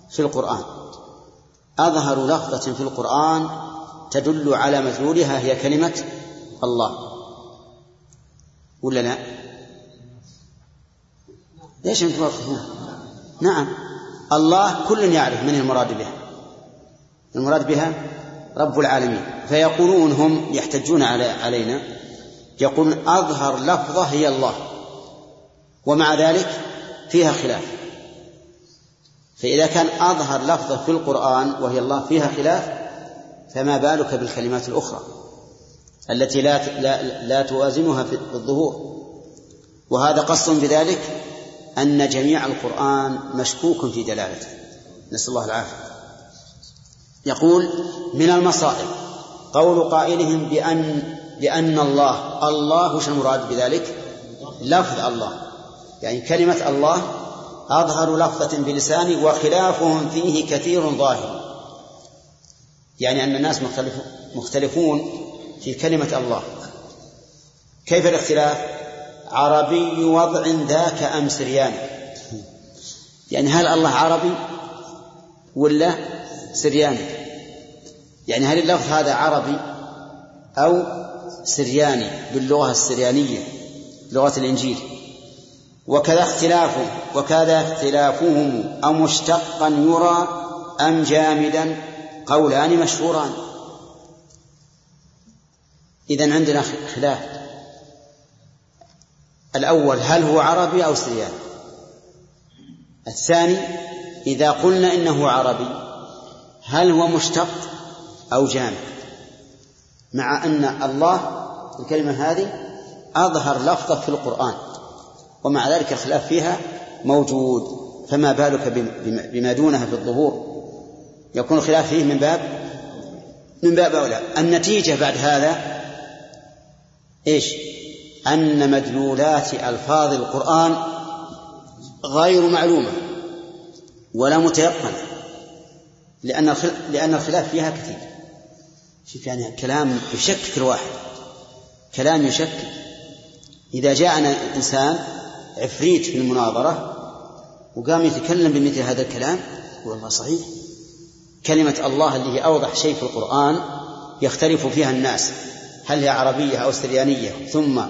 في القرآن. أظهر لفظة في القرآن تدل على مدلولها هي كلمة الله. ولا لا؟ ليش أنتم توقفون؟ نعم. الله كل يعرف من المراد بها. المراد بها رب العالمين. فيقولون هم يحتجون علينا. يقولون أظهر لفظة هي الله. ومع ذلك فيها خلاف. فإذا كان أظهر لفظة في القرآن وهي الله فيها خلاف فما بالك بالكلمات الأخرى التي لا لا, لا توازنها في الظهور؟ وهذا قص بذلك أن جميع القرآن مشكوك في دلالته. نسأل الله العافية. يقول من المصائب. قول قائلهم بأن بأن الله الله وش المراد بذلك؟ لفظ الله. يعني كلمة الله أظهر لفظة بلساني وخلافهم فيه كثير ظاهر. يعني أن الناس مختلف مختلفون في كلمة الله. كيف الاختلاف؟ عربي وضع ذاك أم سرياني يعني هل الله عربي ولا سرياني؟ يعني هل اللفظ هذا عربي أو سرياني باللغة السريانية لغة الإنجيل؟ وكذا اختلافه وكذا اختلافهم أم مشتقا يرى أم جامدا؟ قولان مشهوران. إذا عندنا خلاف. الأول هل هو عربي أو سرياني الثاني إذا قلنا إنه عربي هل هو مشتق أو جامد مع أن الله الكلمة هذه أظهر لفظة في القرآن ومع ذلك الخلاف فيها موجود فما بالك بما دونها في الظهور؟ يكون الخلاف فيه من باب من باب أولى. النتيجة بعد هذا إيش؟ أن مدلولات ألفاظ القرآن غير معلومة ولا متيقنة لأن لأن الخلاف فيها كثير. شوف يعني كلام يشكك الواحد كلام يشكك. إذا جاءنا إنسان عفريت في المناظرة وقام يتكلم بمثل هذا الكلام والله صحيح. كلمة الله اللي هي أوضح شيء في القرآن يختلف فيها الناس هل هي عربية أو سريانية ثم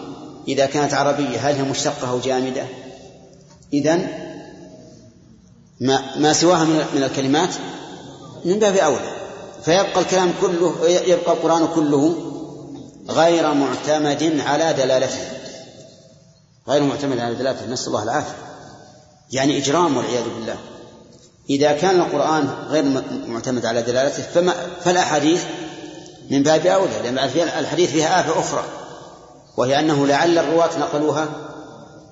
إذا كانت عربية هل هي مشتقة أو جامدة؟ إذن ما, ما سواها من الكلمات من باب أولى. فيبقى الكلام كله يبقى القرآن كله غير معتمد على دلالته. غير معتمد على دلالته. نسأل الله العافية. يعني إجرام والعياذ بالله. إذا كان القرآن غير معتمد على دلالته فما فالأحاديث من باب أولى لأن الحديث فيها آفة أخرى. وهي أنه لعل الرواة نقلوها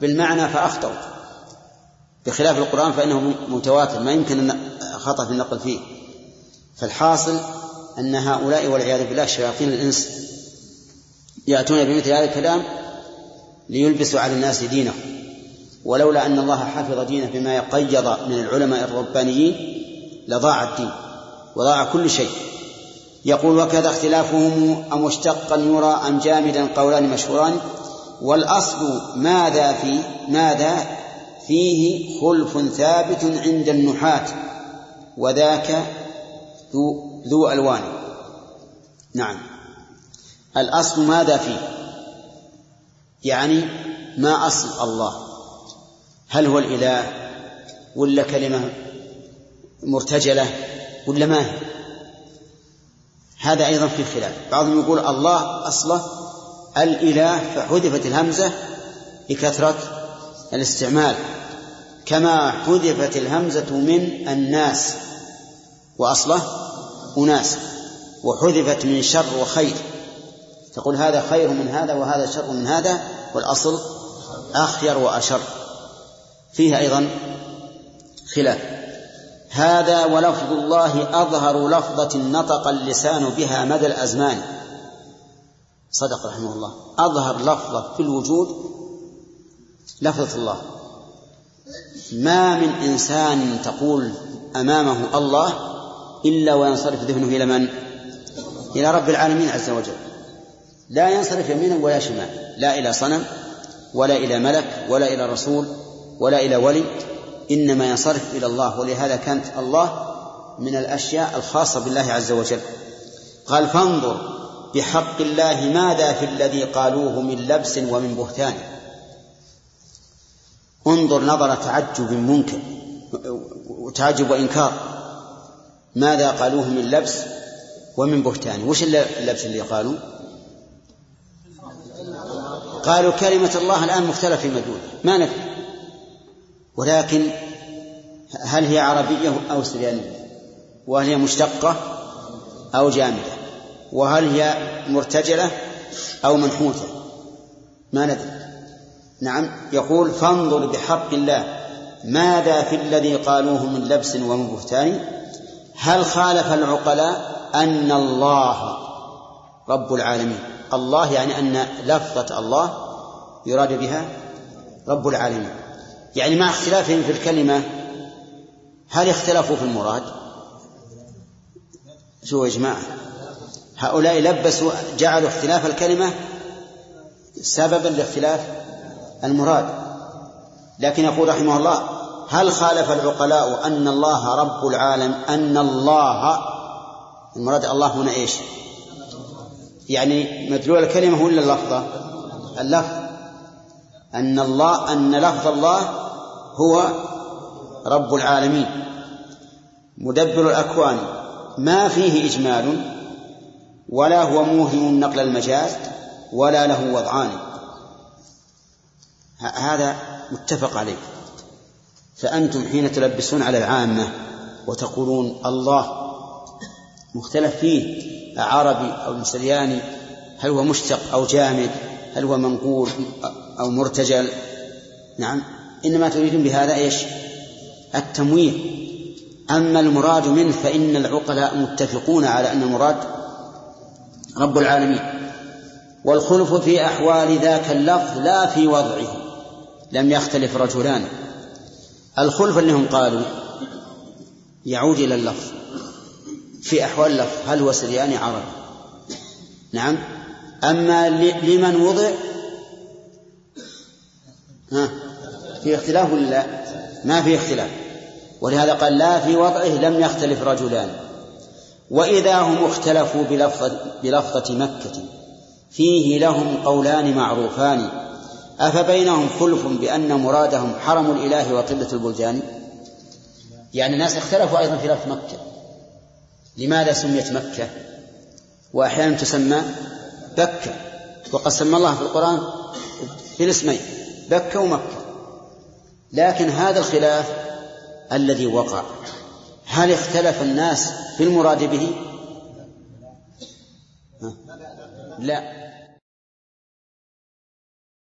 بالمعنى فأخطأوا. بخلاف القرآن فإنه متواتر ما يمكن خطأ في النقل فيه. فالحاصل أن هؤلاء والعياذ بالله شياطين الإنس يأتون بمثل هذا الكلام ليلبسوا على الناس دينه ولولا أن الله حفظ دينه بما قيض من العلماء الربانيين لضاع الدين وضاع كل شيء. يقول وكذا اختلافهم أمشتقا يرى أم جامدا قولان مشهوران والأصل ماذا في ماذا فيه خلف ثابت عند النحاة وذاك ذو ذو ألوان نعم الأصل ماذا فيه يعني ما أصل الله هل هو الإله ولا كلمة مرتجلة ولا ما هي هذا أيضا في خلاف. بعضهم يقول الله أصله الإله فحذفت الهمزة لكثرة الاستعمال. كما حذفت الهمزة من الناس وأصله أناس وحذفت من شر وخير. تقول هذا خير من هذا وهذا شر من هذا والأصل أخير وأشر. فيها أيضا خلاف. هذا ولفظ الله أظهر لفظة نطق اللسان بها مدى الأزمان. صدق رحمه الله. أظهر لفظة في الوجود لفظة الله. ما من إنسان تقول أمامه الله إلا وينصرف ذهنه إلى من؟ إلى رب العالمين عز وجل. لا ينصرف يمينا ولا شمالا. لا إلى صنم ولا إلى ملك ولا إلى رسول ولا إلى ولي. إنما ينصرف إلى الله ولهذا كانت الله من الأشياء الخاصة بالله عز وجل. قال فانظر بحق الله ماذا في الذي قالوه من لبس ومن بهتان. انظر نظر تعجب منكر وتعجب وإنكار. ماذا قالوه من لبس ومن بهتان؟ وش اللبس اللي قالوا؟ قالوا كلمة الله الآن مختلف في مدلوله ما ندري ولكن هل هي عربية أو سريانية؟ وهل هي مشتقة أو جامدة؟ وهل هي مرتجلة أو منحوتة؟ ما ندري. نعم يقول فانظر بحق الله ماذا في الذي قالوه من لبس ومن بهتان؟ هل خالف العقلاء أن الله رب العالمين؟ الله يعني أن لفظة الله يراد بها رب العالمين. يعني مع اختلافهم في الكلمة هل اختلفوا في المراد؟ شو يا جماعة؟ هؤلاء لبسوا جعلوا اختلاف الكلمة سببا لاختلاف المراد. لكن يقول رحمه الله هل خالف العقلاء أن الله رب العالم أن الله المراد الله هنا إيش؟ يعني مدلول الكلمة هو إلا اللفظة؟ اللفظ. أن الله أن لفظ الله هو رب العالمين مدبر الأكوان ما فيه إجمال ولا هو موهم نقل المجاز ولا له وضعان. هذا متفق عليه. فأنتم حين تلبسون على العامة وتقولون الله مختلف فيه. عربي أو سرياني هل هو مشتق أو جامد؟ هل هو منقول؟ أو مرتجل. نعم. إنما تريدون بهذا إيش؟ التمويه. أما المراد منه فإن العقلاء متفقون على أن المراد رب العالمين. والخلف في أحوال ذاك اللفظ لا في وضعه. لم يختلف رجلان. الخلف اللي هم قالوا يعود إلى اللفظ. في أحوال اللفظ. هل هو سرياني عربي؟ نعم. أما لمن وضع ها؟ في اختلاف ولا لا؟ ما في اختلاف. ولهذا قال لا في وضعه لم يختلف رجلان. وإذا هم اختلفوا بلفظة, بلفظة مكة فيه لهم قولان معروفان. أفبينهم خلف بأن مرادهم حرم الإله وقبلة البلدان؟ يعني الناس اختلفوا أيضا في لفظ مكة. لماذا سميت مكة؟ وأحيانا تسمى بكة. وقد سمى الله في القرآن في الاسمين بكة ومكة. لكن هذا الخلاف الذي وقع هل اختلف الناس في المراد به؟ لا.